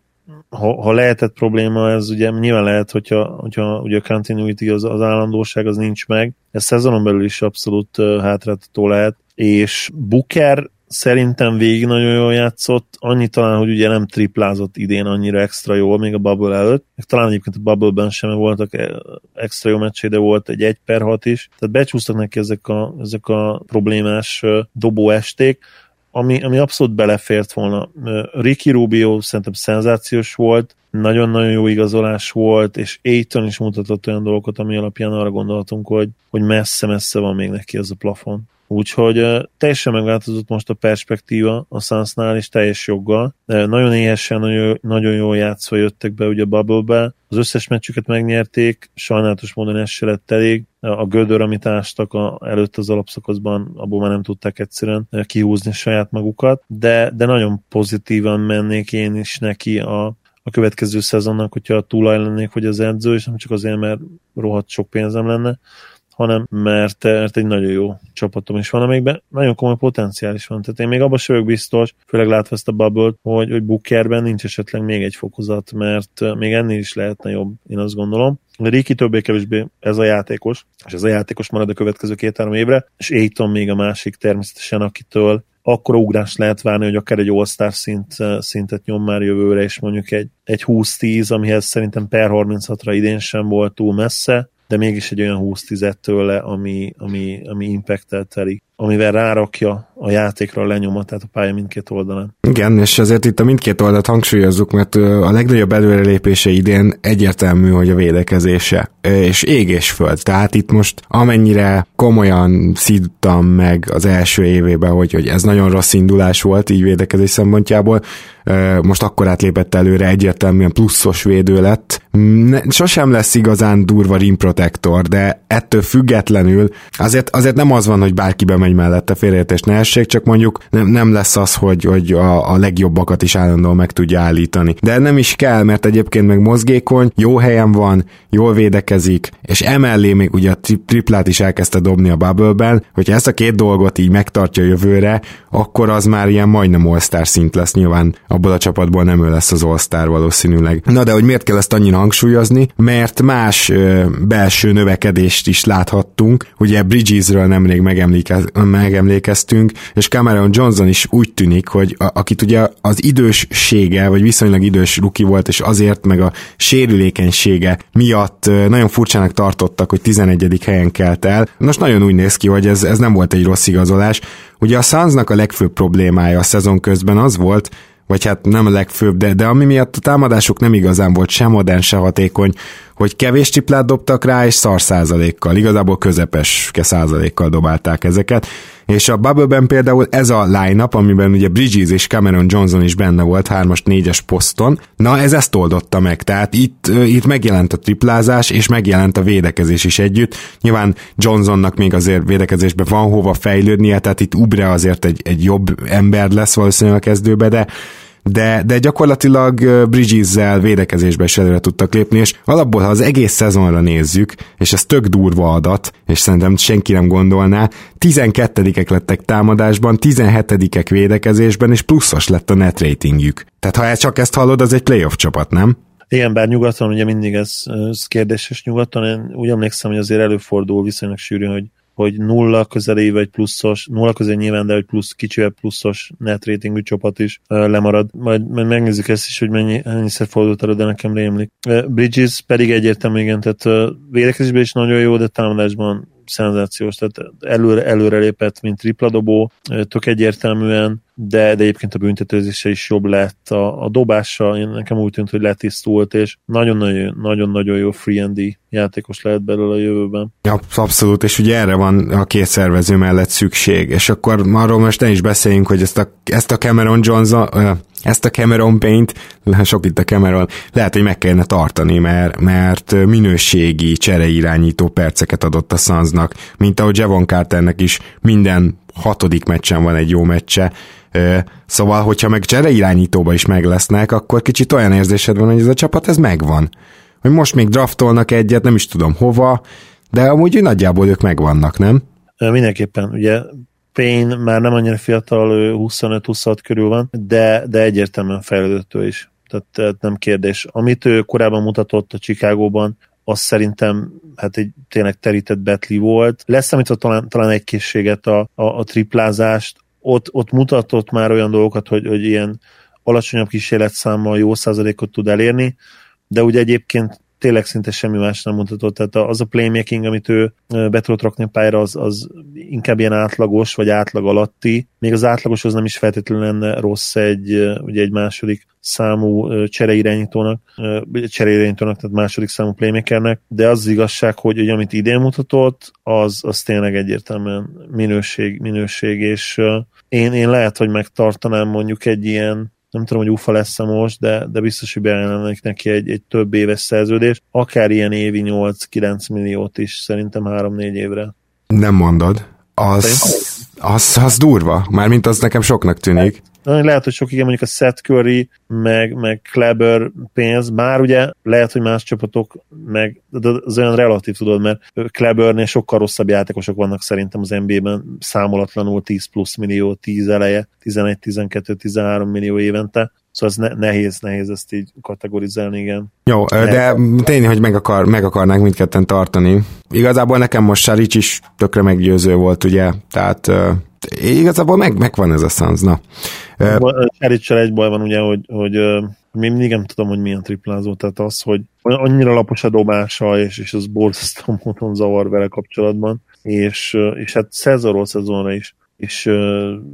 ha, ha lehetett probléma, ez ugye nyilván lehet, hogyha, hogyha ugye a continuity, az, az állandóság az nincs meg, ez szezonon belül is abszolút hátráltató lehet, és Booker szerintem végig nagyon jól játszott, annyi talán, hogy ugye nem triplázott idén annyira extra jól, még a Bubble előtt, meg talán egyébként a Bubble-ben sem voltak eh, extra jó meccsé, de volt egy 1 per 6 is, tehát becsúsztak neki ezek a, ezek a problémás dobó esték, ami, ami abszolút belefért volna. Ricky Rubio szerintem szenzációs volt, nagyon-nagyon jó igazolás volt, és Aiton is mutatott olyan dolgokat, ami alapján arra gondolhatunk, hogy, hogy messze-messze van még neki az a plafon. Úgyhogy teljesen megváltozott most a perspektíva a Sunsnál, és teljes joggal. Nagyon éhesen, nagyon, nagyon jól játszva jöttek be ugye a Bubble-be. Az összes meccsüket megnyerték, sajnálatos módon ez se lett elég. A gödör, amit ástak a, előtt az alapszakaszban, abból már nem tudták egyszerűen kihúzni saját magukat, de, de nagyon pozitívan mennék én is neki a, a következő szezonnak, hogyha túlaj lennék, hogy az edző, és nem csak azért, mert rohadt sok pénzem lenne, hanem mert, mert egy nagyon jó csapatom is van, amikben nagyon komoly potenciál is van. Tehát én még abban sem vagyok biztos, főleg látva ezt a bubble hogy, hogy Bookerben nincs esetleg még egy fokozat, mert még ennél is lehetne jobb, én azt gondolom. Riki többé-kevésbé ez a játékos, és ez a játékos marad a következő két-három évre, és Aiton még a másik természetesen, akitől akkor ugrás lehet várni, hogy akár egy All-Star szint, szintet nyom már jövőre, és mondjuk egy, egy 20-10, amihez szerintem per 36-ra idén sem volt túl messze, de mégis egy olyan 20 tőle, ami, ami, ami impactel telik amivel rárakja a játékra a lenyomat, tehát a pálya mindkét oldalán. Igen, és azért itt a mindkét oldalt hangsúlyozzuk, mert a legnagyobb előrelépése idén egyértelmű, hogy a védekezése, és ég és föld. Tehát itt most amennyire komolyan szídtam meg az első évében, hogy, hogy ez nagyon rossz indulás volt így védekezés szempontjából, most akkor átlépett előre, egyértelműen pluszos védő lett. Sosem lesz igazán durva rim protector, de ettől függetlenül azért, azért nem az van, hogy bárki bemegy megy mellette félreértés ne essék, csak mondjuk nem, nem lesz az, hogy, hogy a, a legjobbakat is állandóan meg tudja állítani. De nem is kell, mert egyébként meg mozgékony, jó helyen van, jól védekezik, és emellé még ugye a triplát is elkezdte dobni a bubble-ben, hogyha ezt a két dolgot így megtartja jövőre, akkor az már ilyen majdnem all szint lesz nyilván, abból a csapatból nem ő lesz az all valószínűleg. Na de hogy miért kell ezt annyira hangsúlyozni? Mert más belső növekedést is láthattunk, ugye Bridgesről nemrég megemlékez, megemlékeztünk, és Cameron Johnson is úgy tűnik, hogy a, akit ugye az időssége, vagy viszonylag idős ruki volt, és azért meg a sérülékenysége miatt nagyon furcsának tartottak, hogy 11. helyen kelt el. Most nagyon úgy néz ki, hogy ez, ez nem volt egy rossz igazolás. Ugye a Sunsnak a legfőbb problémája a szezon közben az volt, vagy hát nem a legfőbb, de, de ami miatt a támadásuk nem igazán volt sem modern, se hatékony, hogy kevés triplát dobtak rá, és szar százalékkal, igazából közepes százalékkal dobálták ezeket, és a Bubble-ben például ez a line-up, amiben ugye Bridges és Cameron Johnson is benne volt 3-as, 4-es poszton, na ez ezt oldotta meg, tehát itt, itt megjelent a triplázás, és megjelent a védekezés is együtt. Nyilván Johnsonnak még azért védekezésben van hova fejlődnie, tehát itt Ubre azért egy, egy jobb ember lesz valószínűleg a kezdőbe, de de, de gyakorlatilag Bridges-zel védekezésbe is előre tudtak lépni, és alapból, ha az egész szezonra nézzük, és ez tök durva adat, és szerintem senki nem gondolná, 12-ek lettek támadásban, 17-ek védekezésben, és pluszos lett a net ratingjük. Tehát ha csak ezt hallod, az egy playoff csapat, nem? Igen, bár nyugaton ugye mindig ez, ez kérdéses nyugaton, én úgy emlékszem, hogy azért előfordul viszonylag sűrűn, hogy hogy nulla közelé vagy pluszos, nulla közé nyilván, de hogy plusz, kicsivel pluszos net ratingű csapat is uh, lemarad. Majd, majd megnézzük ezt is, hogy mennyi, mennyiszer fordult elő, de nekem rémlik. Uh, Bridges pedig egyértelmű, igen, tehát uh, védekezésben is nagyon jó, de támadásban szenzációs, tehát előre, előre lépett, mint tripladobó, tök egyértelműen, de, de egyébként a büntetőzése is jobb lett, a, a dobása nekem úgy tűnt, hogy letisztult, és nagyon-nagyon jó free and játékos lehet belőle a jövőben. Ja, abszolút, és ugye erre van a két szervező mellett szükség, és akkor arról most ne is beszéljünk, hogy ezt a, ezt a Cameron Johnson, ezt a Cameron Paint, sok itt a Cameron, lehet, hogy meg kellene tartani, mert, mert minőségi csereirányító perceket adott a Sunsnak, mint ahogy Javon Carternek is minden hatodik meccsen van egy jó meccse, Szóval, hogyha meg csereirányítóba is meg lesznek, akkor kicsit olyan érzésed van, hogy ez a csapat ez megvan. Hogy most még draftolnak egyet, nem is tudom hova, de amúgy nagyjából ők megvannak, nem? Mindenképpen, ugye Payne már nem annyira fiatal, ő 25-26 körül van, de, de egyértelműen fejlődött ő is. Tehát, tehát nem kérdés. Amit ő korábban mutatott a Chicagóban, az szerintem hát egy tényleg terített betli volt. Leszámítva talán, talán egy készséget a, a, a triplázást, ott, ott mutatott már olyan dolgokat, hogy, hogy ilyen alacsonyabb kísérletszámmal jó százalékot tud elérni, de ugye egyébként tényleg szinte semmi más nem mutatott, tehát az a playmaking, amit ő be tudott rakni a pályára, az, az inkább ilyen átlagos, vagy átlag alatti. Még az átlagoshoz nem is feltétlenül lenne rossz egy, ugye egy második számú csereirányítónak, csereirányítónak, tehát második számú playmakernek, de az, az igazság, hogy, hogy amit idén mutatott, az, az tényleg egyértelműen minőség, minőség, és én, én lehet, hogy megtartanám mondjuk egy ilyen nem tudom, hogy ufa lesz most, de, de biztos, hogy bejelenlik neki egy, egy több éves szerződés, akár ilyen évi 8-9 milliót is, szerintem 3-4 évre. Nem mondod. Az, az, az durva. Mármint az nekem soknak tűnik. Lehet, hogy sok igen, mondjuk a Seth Curry, meg, meg Kleber pénz, bár ugye lehet, hogy más csapatok, meg de az olyan relatív tudod, mert Klebernél sokkal rosszabb játékosok vannak szerintem az NBA-ben, számolatlanul 10 plusz millió, 10 eleje, 11, 12, 13 millió évente, Szóval ez ne, nehéz, nehéz ezt így kategorizálni, igen. Jó, de tényleg, hogy meg, akar, meg akarnánk mindketten tartani. Igazából nekem most Saric is tökre meggyőző volt, ugye, tehát igazából meg, megvan ez a szansz, na. Sericsel egy baj van ugye, hogy, hogy még mindig nem tudom, hogy milyen triplázó, tehát az, hogy annyira lapos a dobása, és, és az borzasztó módon zavar vele kapcsolatban, és, és hát szezonról szezonra is, és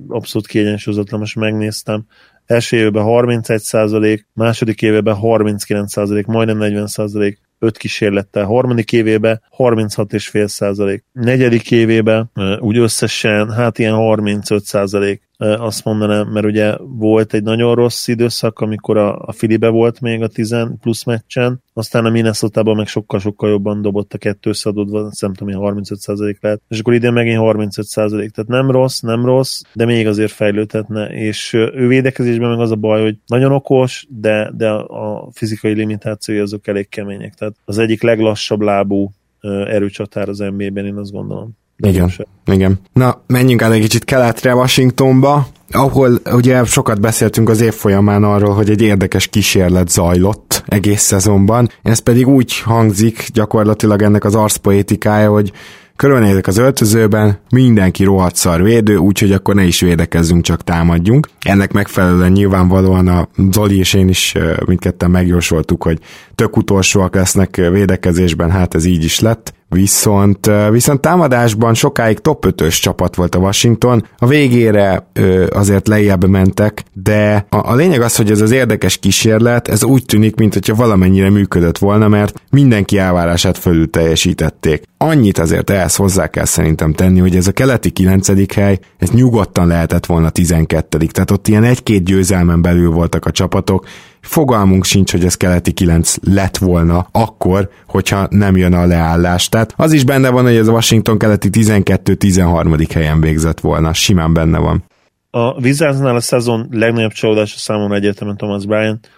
abszolút kiegyensúlyozatlan, most megnéztem, első évben 31 százalék, második évben 39 százalék, majdnem 40 százalék, 5 kísérlettel, harmadik évében 36,5 százalék, negyedik évében úgy összesen hát ilyen 35 százalék azt mondanám, mert ugye volt egy nagyon rossz időszak, amikor a, a Filibe volt még a 10 plusz meccsen, aztán a minnesota meg sokkal-sokkal jobban dobott a kettő összeadódva, nem tudom, 35% lehet, és akkor idén megint 35%, tehát nem rossz, nem rossz, de még azért fejlődhetne, és ő védekezésben meg az a baj, hogy nagyon okos, de, de a fizikai limitációi azok elég kemények, tehát az egyik leglassabb lábú erőcsatár az NBA-ben, én azt gondolom. Igen, igen. Na, menjünk át egy kicsit keletre Washingtonba, ahol ugye sokat beszéltünk az év folyamán arról, hogy egy érdekes kísérlet zajlott egész szezonban. Ez pedig úgy hangzik gyakorlatilag ennek az arszpoétikája, hogy Körülnézek az öltözőben, mindenki rohadt szar védő, úgyhogy akkor ne is védekezzünk, csak támadjunk. Ennek megfelelően nyilvánvalóan a Zoli és én is mindketten megjósoltuk, hogy tök utolsóak lesznek védekezésben, hát ez így is lett. Viszont, viszont támadásban sokáig top 5-ös csapat volt a Washington, a végére azért lejjebb mentek, de a, a lényeg az, hogy ez az érdekes kísérlet, ez úgy tűnik, mintha valamennyire működött volna, mert mindenki elvárását fölül teljesítették. Annyit azért ehhez hozzá kell szerintem tenni, hogy ez a keleti 9. hely, ez nyugodtan lehetett volna 12. Tehát ott ilyen egy-két győzelmen belül voltak a csapatok, fogalmunk sincs, hogy ez keleti 9 lett volna akkor, hogyha nem jön a leállás. Tehát az is benne van, hogy ez a Washington keleti 12-13. helyen végzett volna. Simán benne van. A Wizardsnál a szezon legnagyobb csalódása számomra egyértelműen Thomas Bryant.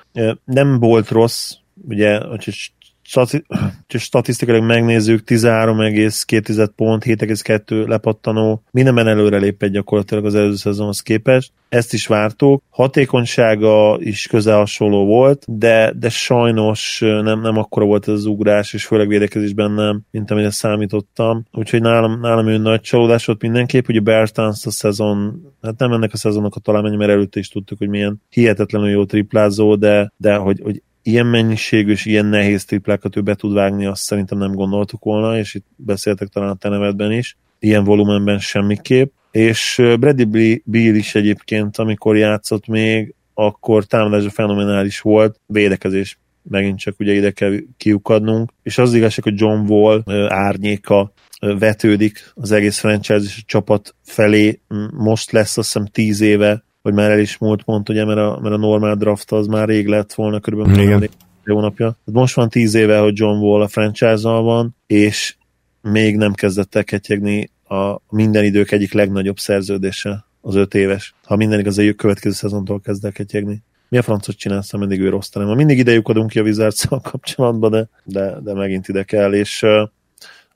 Nem volt rossz, ugye, hogy statisztikailag megnézzük, 13,2 pont, 7,2 lepattanó, mindenben előrelépett gyakorlatilag az előző szezonhoz képest. Ezt is vártuk. Hatékonysága is közel hasonló volt, de, de sajnos nem, nem akkora volt ez az ugrás, és főleg védekezésben nem, mint amire számítottam. Úgyhogy nálam, nálam ő nagy csalódás volt mindenképp, a Bertans a szezon, hát nem ennek a szezonnak a találmány, mert előtte is tudtuk, hogy milyen hihetetlenül jó triplázó, de, de hogy, hogy ilyen mennyiségű és ilyen nehéz triplákat ő be tud vágni, azt szerintem nem gondoltuk volna, és itt beszéltek talán a te nevedben is, ilyen volumenben semmiképp. És Bradley Beal is egyébként, amikor játszott még, akkor támadásra fenomenális volt, védekezés megint csak ugye ide kell kiukadnunk, és az igazság, hogy John Wall árnyéka vetődik az egész franchise és a csapat felé. Most lesz azt hiszem tíz éve vagy már el is múlt pont, ugye, mert a, mert a normál draft az már rég lett volna, körülbelül Igen. hónapja. Most van tíz éve, hogy John Wall a franchise-zal van, és még nem kezdett el ketyegni a minden idők egyik legnagyobb szerződése, az öt éves. Ha minden igaz, a következő szezontól kezd el ketyegni. Mi a francot csinálsz, mindig ő rossz terem. Mindig ide adunk ki a wizards kapcsolatban, de, de, de megint ide kell, és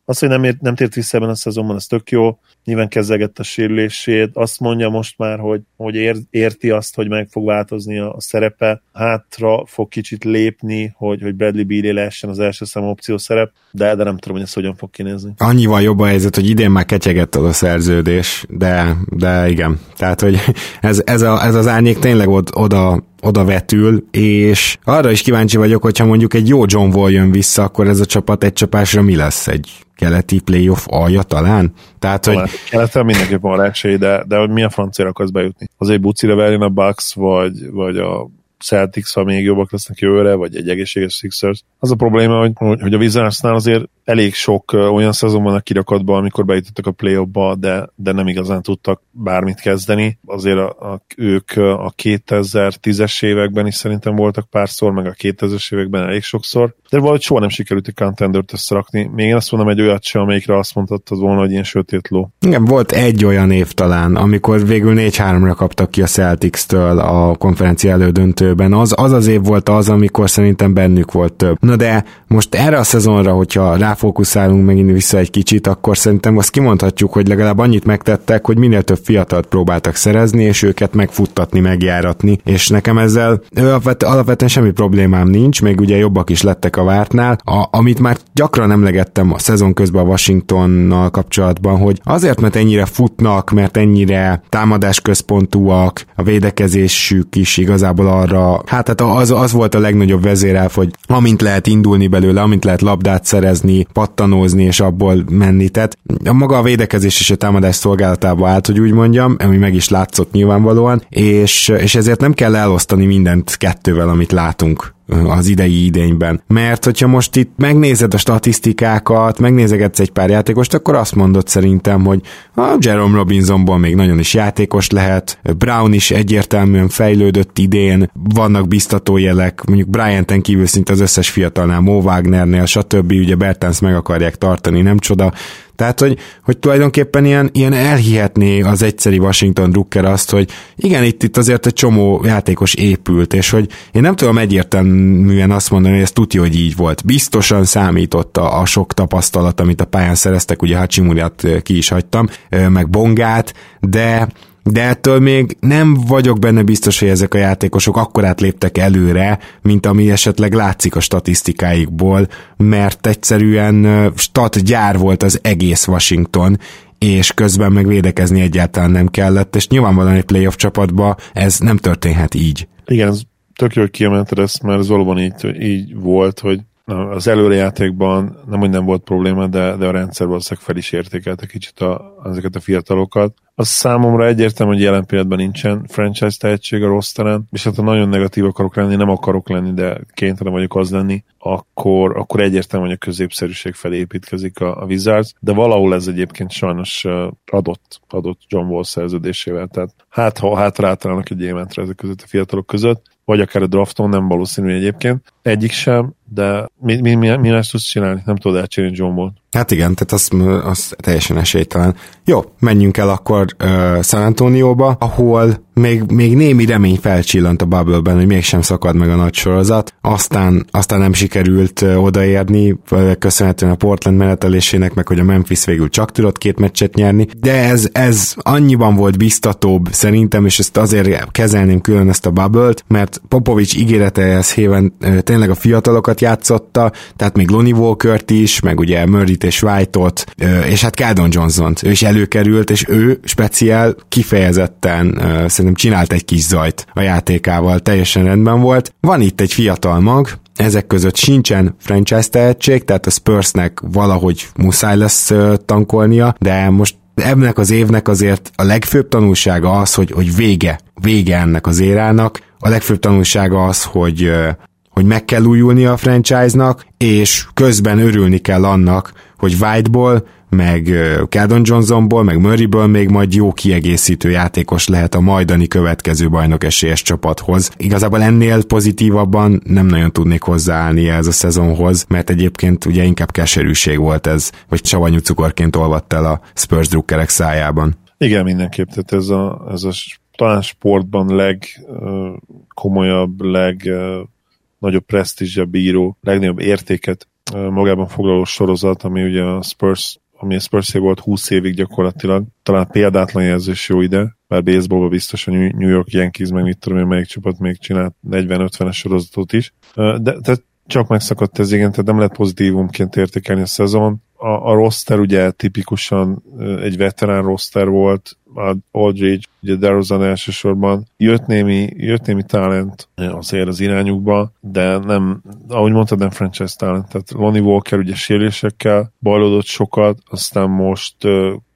az, hogy nem, ért, nem tért vissza ebben a szezonban, az tök jó. Nyilván kezelgett a sérülését. Azt mondja most már, hogy, hogy ér, érti azt, hogy meg fog változni a, a szerepe. Hátra fog kicsit lépni, hogy, hogy Bradley Beal lehessen az első szám opció szerep, de, de nem tudom, hogy ez hogyan fog kinézni. Annyival jobb a helyzet, hogy idén már ketyegett az a szerződés, de, de igen. Tehát, hogy ez, ez, a, ez az árnyék tényleg oda oda vetül, és arra is kíváncsi vagyok, hogyha mondjuk egy jó John Wall jön vissza, akkor ez a csapat egy csapásra mi lesz? Egy keleti playoff alja talán? Tehát, hogy... Keleten mindenképpen van esély, de, de hogy milyen francia akarsz bejutni? Azért bucira verjen a Bucks, vagy, vagy a Celtics, ha még jobbak lesznek jövőre, vagy egy egészséges Sixers. Az a probléma, hogy, hogy a Wizardsnál azért elég sok olyan szezon van a kirakatban, amikor bejutottak a play-offba, de, de nem igazán tudtak bármit kezdeni. Azért a, a, ők a 2010-es években is szerintem voltak párszor, meg a 2000-es években elég sokszor, de valahogy soha nem sikerült egy contendert összerakni. Még én azt mondom egy olyat sem, amelyikre azt mondhattad volna, hogy ilyen sötét ló. Igen, volt egy olyan év talán, amikor végül 4-3-ra kaptak ki a Celtics-től a konferencia elődöntőben. Az, az az év volt az, amikor szerintem bennük volt több. Na de most erre a szezonra, hogyha rá ráfókuszálunk megint vissza egy kicsit, akkor szerintem azt kimondhatjuk, hogy legalább annyit megtettek, hogy minél több fiatalt próbáltak szerezni, és őket megfuttatni, megjáratni, és nekem ezzel alapvetően semmi problémám nincs, még ugye jobbak is lettek a vártnál, a, amit már gyakran emlegettem a szezon közben a Washingtonnal kapcsolatban, hogy azért, mert ennyire futnak, mert ennyire támadásközpontúak, a védekezésük is igazából arra, hát, hát az, az volt a legnagyobb vezérelv, hogy amint lehet indulni belőle, amint lehet labdát szerezni, pattanózni és abból menni. Tehát a maga a védekezés és a támadás szolgálatába állt, hogy úgy mondjam, ami meg is látszott nyilvánvalóan, és, és ezért nem kell elosztani mindent kettővel, amit látunk az idei idényben. Mert hogyha most itt megnézed a statisztikákat, megnézegetsz egy pár játékost, akkor azt mondod szerintem, hogy a Jerome Robinsonból még nagyon is játékos lehet, Brown is egyértelműen fejlődött idén, vannak biztató jelek, mondjuk Bryant-en kívül szinte az összes fiatalnál, Mo Wagnernél, stb. ugye Bertens meg akarják tartani, nem csoda, tehát, hogy, hogy tulajdonképpen ilyen, ilyen elhihetné az egyszeri Washington Drucker azt, hogy igen, itt, itt azért egy csomó játékos épült, és hogy én nem tudom egyértelműen azt mondani, hogy ez tudja, hogy így volt. Biztosan számított a, a sok tapasztalat, amit a pályán szereztek, ugye Hachimuriat ki is hagytam, meg Bongát, de de ettől még nem vagyok benne biztos, hogy ezek a játékosok akkor átléptek előre, mint ami esetleg látszik a statisztikáikból, mert egyszerűen stat gyár volt az egész Washington, és közben meg védekezni egyáltalán nem kellett, és nyilvánvalóan egy playoff csapatba ez nem történhet így. Igen, ez tök jó, hogy kiemelted ezt, mert ez valóban így, így volt, hogy az előrejátékban nem, hogy nem volt probléma, de, de a rendszer valószínűleg fel is értékelte kicsit a, ezeket a fiatalokat. Az számomra egyértelmű, hogy jelen pillanatban nincsen franchise tehetség a rosteren, és hát ha nagyon negatív akarok lenni, nem akarok lenni, de kénytelen vagyok az lenni, akkor, akkor egyértelmű, hogy a középszerűség felé építkezik a, a Wizards, de valahol ez egyébként sajnos adott, adott John Wall szerződésével, tehát hát ha hát rátalálnak egy éventre ezek között a fiatalok között, vagy akár a drafton, nem valószínű egyébként. Egyik sem, de mi, mi, mi, mi más tudsz csinálni? Nem tudod elcsinálni John Wall. Hát igen, tehát az, az teljesen esélytelen. Jó, menjünk el akkor uh, San Antonióba, ahol még, még némi remény felcsillant a bubble hogy mégsem szakad meg a nagy sorozat. Aztán, aztán nem sikerült uh, odaérni, köszönhetően a Portland menetelésének, meg hogy a Memphis végül csak tudott két meccset nyerni. De ez, ez annyiban volt biztatóbb szerintem, és ezt azért kezelném külön ezt a bubble mert Popovics ígéretehez héven uh, tényleg a fiatalokat játszotta, tehát még Lonnie Walkert is, meg ugye murray és White-ot, és hát Caldon Johnson-t. Ő is előkerült, és ő speciál kifejezetten szerintem csinált egy kis zajt a játékával, teljesen rendben volt. Van itt egy fiatal mag, ezek között sincsen franchise tehetség, tehát a Spursnek valahogy muszáj lesz tankolnia, de most ennek az évnek azért a legfőbb tanulsága az, hogy, hogy vége, vége ennek az érának. A legfőbb tanulsága az, hogy hogy meg kell újulni a franchise-nak, és közben örülni kell annak, hogy Whiteból, meg Cadon Johnsonból, meg Murrayből még majd jó kiegészítő játékos lehet a majdani következő bajnok esélyes csapathoz. Igazából ennél pozitívabban nem nagyon tudnék hozzáállni ez a szezonhoz, mert egyébként ugye inkább keserűség volt ez, vagy savanyú cukorként olvadt el a Spurs drukkerek szájában. Igen, mindenképp, tehát ez a, ez a talán sportban legkomolyabb, leg nagyobb presztízsel bíró, legnagyobb értéket magában foglaló sorozat, ami ugye a Spurs ami a spurs volt 20 évig gyakorlatilag, talán példátlan jelzés jó ide, bár baseballban biztos a New York Yankees, meg mit tudom én, melyik csapat még csinált 40-50-es sorozatot is. De, de csak megszakadt ez, igen, tehát nem lehet pozitívumként értékelni a szezon. A, a roster ugye tipikusan egy veterán roster volt, a Aldridge, ugye DeRozan elsősorban jött némi, jött némi talent azért az irányukba, de nem, ahogy mondtad, nem franchise talent. Tehát Lonnie Walker ugye sérülésekkel bajlódott sokat, aztán most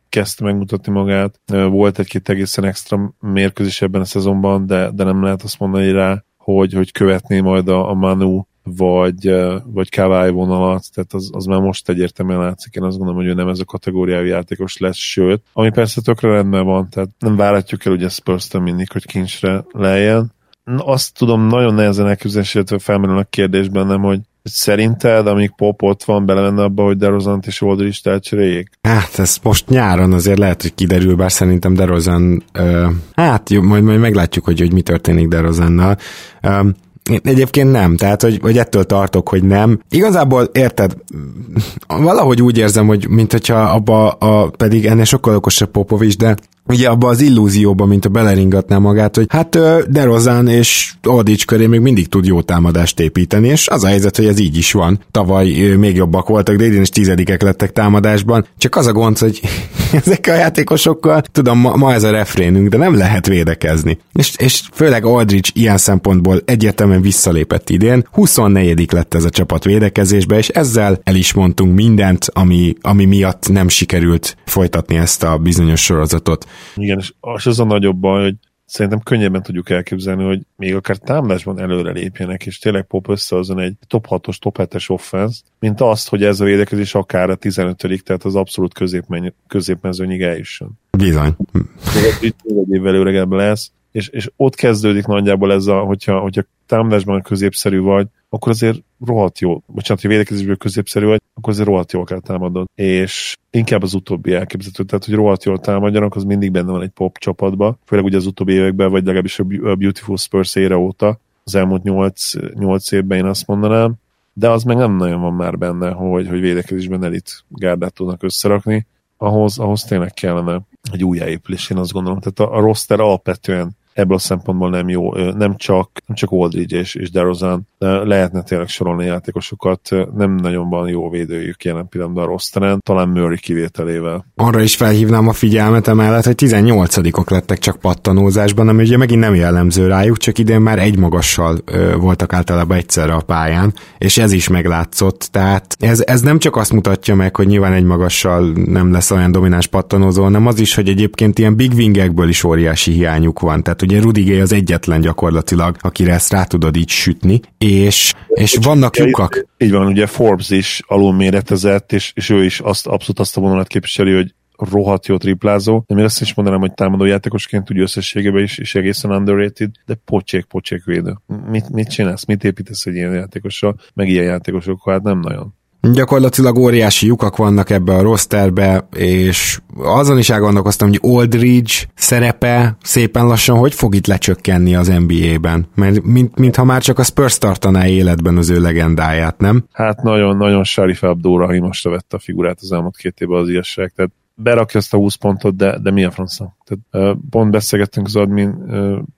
kezdte megmutatni magát. Volt egy-két egészen extra mérkőzés ebben a szezonban, de, de nem lehet azt mondani rá, hogy, hogy követné majd a, a Manu vagy, vagy Kawai vonalat, tehát az, az már most egyértelműen látszik, én azt gondolom, hogy ő nem ez a kategóriájú játékos lesz, sőt, ami persze tökre rendben van, tehát nem várhatjuk el ugye spurs mindig, hogy kincsre lejjen. Azt tudom nagyon nehezen elképzelni, illetve felmerül a kérdés bennem, hogy Szerinted, amíg Pop ott van, belemenne abba, hogy DeRozan és Aldridge elcseréljék? Hát ez most nyáron azért lehet, hogy kiderül, bár szerintem DeRozan, uh, hát jó, majd, majd meglátjuk, hogy, hogy mi történik DeRozannal. Um, Egyébként nem, tehát hogy, hogy ettől tartok, hogy nem. Igazából érted, valahogy úgy érzem, hogy mint hogyha abba a, pedig ennél sokkal okosabb Popovics, de ugye abba az illúzióba, mint a beleringatná magát, hogy hát Derozán és Oldics köré még mindig tud jó támadást építeni, és az a helyzet, hogy ez így is van. Tavaly még jobbak voltak, de idén is tizedikek lettek támadásban. Csak az a gond, hogy ezekkel a játékosokkal, tudom, ma, ma ez a refrénünk, de nem lehet védekezni. És, és főleg Aldrich ilyen szempontból egyértelműen visszalépett idén. 24 lett ez a csapat védekezésbe, és ezzel el is mondtunk mindent, ami, ami miatt nem sikerült folytatni ezt a bizonyos sorozatot. Igen, és az a nagyobb baj, hogy szerintem könnyebben tudjuk elképzelni, hogy még akár támadásban előre lépjenek, és tényleg Pop összehozon egy top 6-os, top 7-es offense mint azt, hogy ez a védekezés akár a 15 tehát az abszolút középmezőnyig eljusson. Bizony. Egy évvel öregebb lesz, és, és ott kezdődik nagyjából ez a, hogyha, hogyha támadásban középszerű vagy, akkor azért rohadt jó, bocsánat, hogy védekezésből középszerű vagy, akkor azért rohadt jól kell támadod. És inkább az utóbbi elképzelhető, tehát hogy rohadt jól támadjanak, az mindig benne van egy pop csapatba, főleg ugye az utóbbi években, vagy legalábbis a Beautiful Spurs ére óta, az elmúlt 8, 8 évben én azt mondanám, de az meg nem nagyon van már benne, hogy, hogy védekezésben elit gárdát tudnak összerakni, ahhoz, ahhoz tényleg kellene egy újjáépülés, én azt gondolom. Tehát a, a roster alapvetően ebből a szempontból nem jó, nem csak, nem csak Aldridge és, és DeRozan, de lehetne tényleg sorolni játékosokat, nem nagyon van jó védőjük jelen pillanatban a rosteren, talán Murray kivételével. Arra is felhívnám a figyelmet emellett, hogy 18-ok lettek csak pattanózásban, ami ugye megint nem jellemző rájuk, csak idén már egy magassal voltak általában egyszerre a pályán, és ez is meglátszott, tehát ez, ez nem csak azt mutatja meg, hogy nyilván egy magassal nem lesz olyan domináns pattanózó, hanem az is, hogy egyébként ilyen big wingekből is óriási hiányuk van, tehát ugye Rudigé az egyetlen gyakorlatilag, akire ezt rá tudod így sütni, és, és vannak lyukak. Így van, ugye Forbes is alulméretezett, és, és ő is azt, abszolút azt a vonalat képviseli, hogy rohadt jó triplázó, de még azt is mondanám, hogy támadó játékosként úgy összességében is, is egészen underrated, de pocsék, pocsék védő. Mit, mit csinálsz, mit építesz egy ilyen játékossal, meg ilyen játékosokkal, hát nem nagyon. Gyakorlatilag óriási lyukak vannak ebbe a rosterbe, és azon is elgondolkoztam, hogy Oldridge szerepe szépen lassan hogy fog itt lecsökkenni az NBA-ben? Mert mint, mintha már csak a Spurs tartaná életben az ő legendáját, nem? Hát nagyon-nagyon Sharif Abdóra, most vette a figurát az elmúlt két évben az igazság, tehát berakja azt a 20 pontot, de, de mi a francia? Tehát, pont beszélgettünk az admin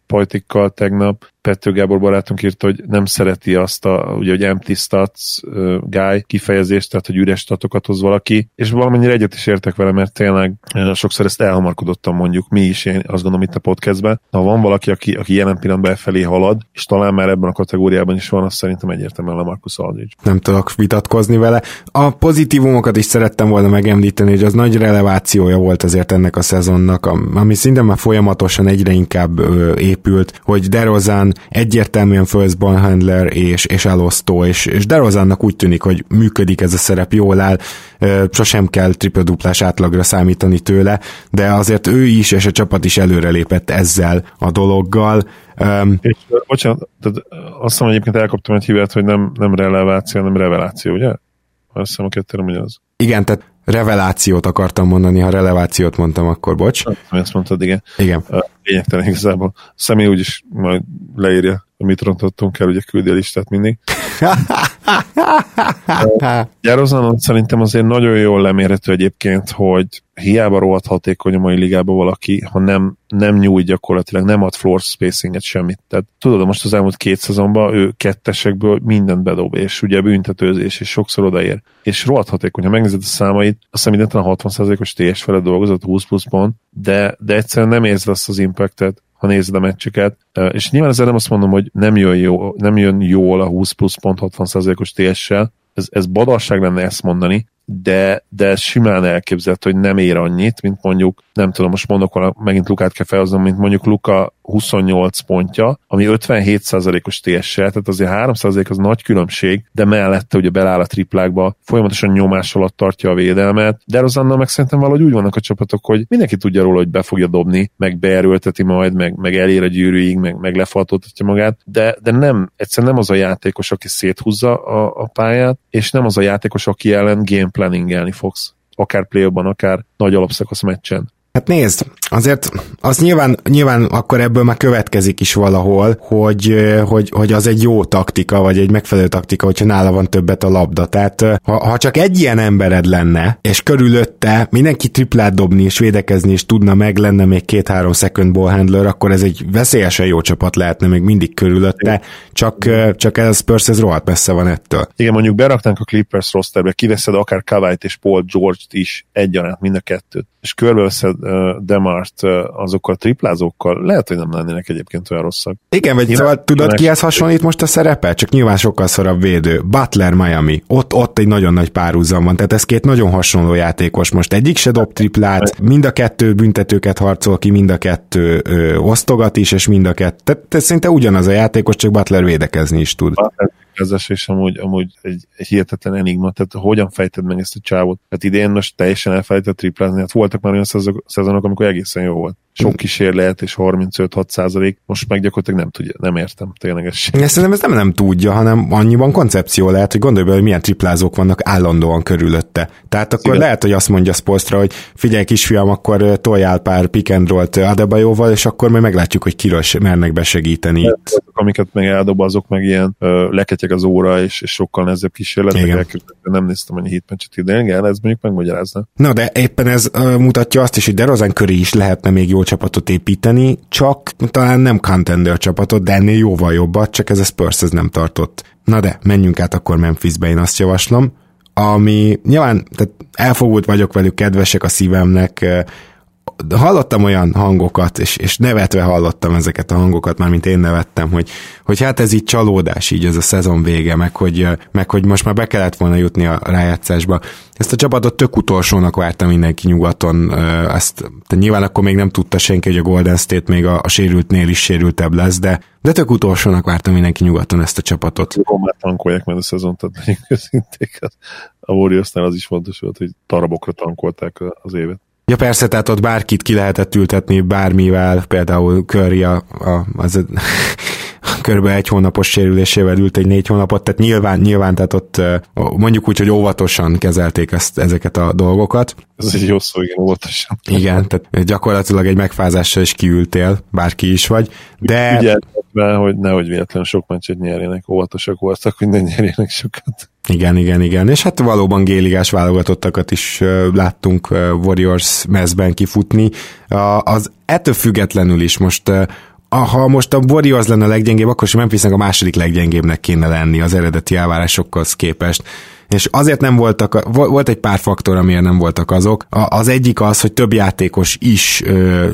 politikkal tegnap, Pető Gábor barátunk írta, hogy nem szereti azt a, ugye, hogy empty stats guy kifejezést, tehát hogy üres statokat hoz valaki, és valamennyire egyet is értek vele, mert tényleg uh, sokszor ezt elhamarkodottam mondjuk mi is, én azt gondolom itt a podcastben. Ha van valaki, aki, aki jelen pillanatban felé halad, és talán már ebben a kategóriában is van, azt szerintem egyértelműen a Marcus Aldridge. Nem tudok vitatkozni vele. A pozitívumokat is szerettem volna megemlíteni, hogy az nagy relevációja volt azért ennek a szezonnak, ami szinte már folyamatosan egyre inkább ö, épült, hogy DeRozan egyértelműen first ball handler és, és elosztó, és, és DeRozannak úgy tűnik, hogy működik ez a szerep, jól áll, sosem kell triple-duplás átlagra számítani tőle, de azért ő is és a csapat is előrelépett ezzel a dologgal. Um, és, bocsánat, tehát azt hiszem egyébként elkaptam egy hibát, hogy nem, nem releváció, hanem reveláció, ugye? Azt hiszem a kettőre az. Igen, tehát revelációt akartam mondani, ha relevációt mondtam, akkor bocs. Ezt mondtad, igen. Igen. Lényegtelen igazából. A személy úgyis majd leírja mit rontottunk el, ugye küldi a listát mindig. Gyározanon szerintem azért nagyon jól lemérhető egyébként, hogy hiába rohadt hatékony a mai ligában valaki, ha nem, nem nyújt gyakorlatilag, nem ad floor spacinget semmit. Tehát tudod, most az elmúlt két szezonban ő kettesekből mindent bedob, és ugye büntetőzés, és sokszor odaér. És rohadt hatékony, ha megnézed a számait, azt hiszem mindentelen 60%-os TS fele dolgozott, 20 plusz pont, de, de egyszerűen nem érzed azt az impactet, ha nézed a meccseket, és nyilván ezzel nem azt mondom, hogy nem jön, jó, nem jön jól a 20 plusz pont 60%-os TS-sel, ez, ez badalság lenne ezt mondani, de, de simán elképzelhető, hogy nem ér annyit, mint mondjuk, nem tudom, most mondok, megint Lukát kell felhoznom, mint mondjuk Luka 28 pontja, ami 57%-os TS-sel, tehát azért 3% az nagy különbség, de mellette ugye beláll a triplákba, folyamatosan nyomás alatt tartja a védelmet, de Rozannal meg szerintem valahogy úgy vannak a csapatok, hogy mindenki tudja róla, hogy be fogja dobni, meg beerőlteti majd, meg, meg elér a gyűrűig, meg, meg lefaltottatja magát, de, de nem, egyszerűen nem az a játékos, aki széthúzza a, a pályát, és nem az a játékos, aki ellen game planningelni fogsz akár play akár nagy alapszakasz meccsen. Hát nézd, azért az nyilván, nyilván akkor ebből már következik is valahol, hogy, hogy, hogy az egy jó taktika, vagy egy megfelelő taktika, hogyha nála van többet a labda. Tehát ha, ha csak egy ilyen embered lenne, és körülötte mindenki triplát dobni és védekezni, és tudna meg, lenne még két-három second ball handler, akkor ez egy veszélyesen jó csapat lehetne még mindig körülötte, csak, csak ez Spurs ez rohadt messze van ettől. Igen, mondjuk beraknánk a Clippers rosterbe, kiveszed akár Kawait és Paul George-t is egyaránt, mind a kettőt, és körbeveszed uh, Demart uh, azokkal a triplázókkal, lehet, hogy nem lennének egyébként olyan rosszak. Igen, vagy szóval tudod, kihez hasonlít most a szerepe? Csak nyilván sokkal szorabb védő. Butler Miami. Ott, ott egy nagyon nagy párhuzam van, tehát ez két nagyon hasonló játékos. Most egyik se dob triplát, mind a kettő büntetőket harcol ki, mind a kettő ö, osztogat is, és mind a kettő. Tehát, tehát szinte ugyanaz a játékos, csak Butler védekezni is tud. Butler kezes, és amúgy, amúgy egy, egy hihetetlen enigma, tehát hogyan fejted meg ezt a csávot? Hát idén most teljesen elfelejtett triplázni, hát voltak már olyan szezonok, amikor egészen jó volt sok kísérlet és 35-6 százalék, most meg gyakorlatilag nem tudja, nem értem ténylegesen. Szerintem ez nem nem tudja, hanem annyiban koncepció lehet, hogy gondolj bele, hogy milyen triplázók vannak állandóan körülötte. Tehát akkor Igen. lehet, hogy azt mondja Spolstra, hogy figyelj kisfiam, akkor toljál pár pick and roll-t Adebayoval, és akkor majd meglátjuk, hogy kiről mernek besegíteni itt. Azok, amiket meg eldob, azok meg ilyen ö, leketyek az óra, és, és sokkal nehezebb kísérletek. Nem néztem annyi hitmencset idén, igen, ez mondjuk megmagyarázna. Na, de éppen ez uh, mutatja azt is, hogy DeRozan köré is lehetne még jó csapatot építeni, csak talán nem contender csapatot, de ennél jóval jobbat, csak ez a Spurs ez nem tartott. Na de, menjünk át akkor Memphisbe, én azt javaslom, ami nyilván tehát elfogult vagyok velük, kedvesek a szívemnek, hallottam olyan hangokat, és, és nevetve hallottam ezeket a hangokat, már mint én nevettem, hogy, hogy hát ez így csalódás, így ez a szezon vége, meg hogy, meg hogy most már be kellett volna jutni a rájátszásba. Ezt a csapatot tök utolsónak várta mindenki nyugaton, ezt de nyilván akkor még nem tudta senki, hogy a Golden State még a, a sérültnél is sérültebb lesz, de, de tök utolsónak várta mindenki nyugaton ezt a csapatot. Jó, már tankolják meg a szezont, tehát legyünk őszinték. A Warriorsnál az is fontos volt, hogy darabokra tankolták az évet. Ja persze, tehát ott bárkit ki lehetett ültetni bármivel, például Curry a, a, az körülbelül egy hónapos sérülésével ült egy négy hónapot, tehát nyilván, nyilván tehát ott mondjuk úgy, hogy óvatosan kezelték ezt, ezeket a dolgokat. Ez egy jó szó, igen, óvatosan. Igen, tehát gyakorlatilag egy megfázással is kiültél, bárki is vagy, de... Ügyeltetve, hogy nehogy véletlenül sok meccset nyerjenek, óvatosak voltak, hogy ne nyerjenek sokat. Igen, igen, igen. És hát valóban géligás válogatottakat is láttunk Warriors mezben kifutni. Az ettől függetlenül is most ha most a Warriors lenne a leggyengébb, akkor sem Memphisnek a második leggyengébbnek kéne lenni az eredeti elvárásokhoz képest és azért nem voltak, volt egy pár faktor, amiért nem voltak azok. Az egyik az, hogy több játékos is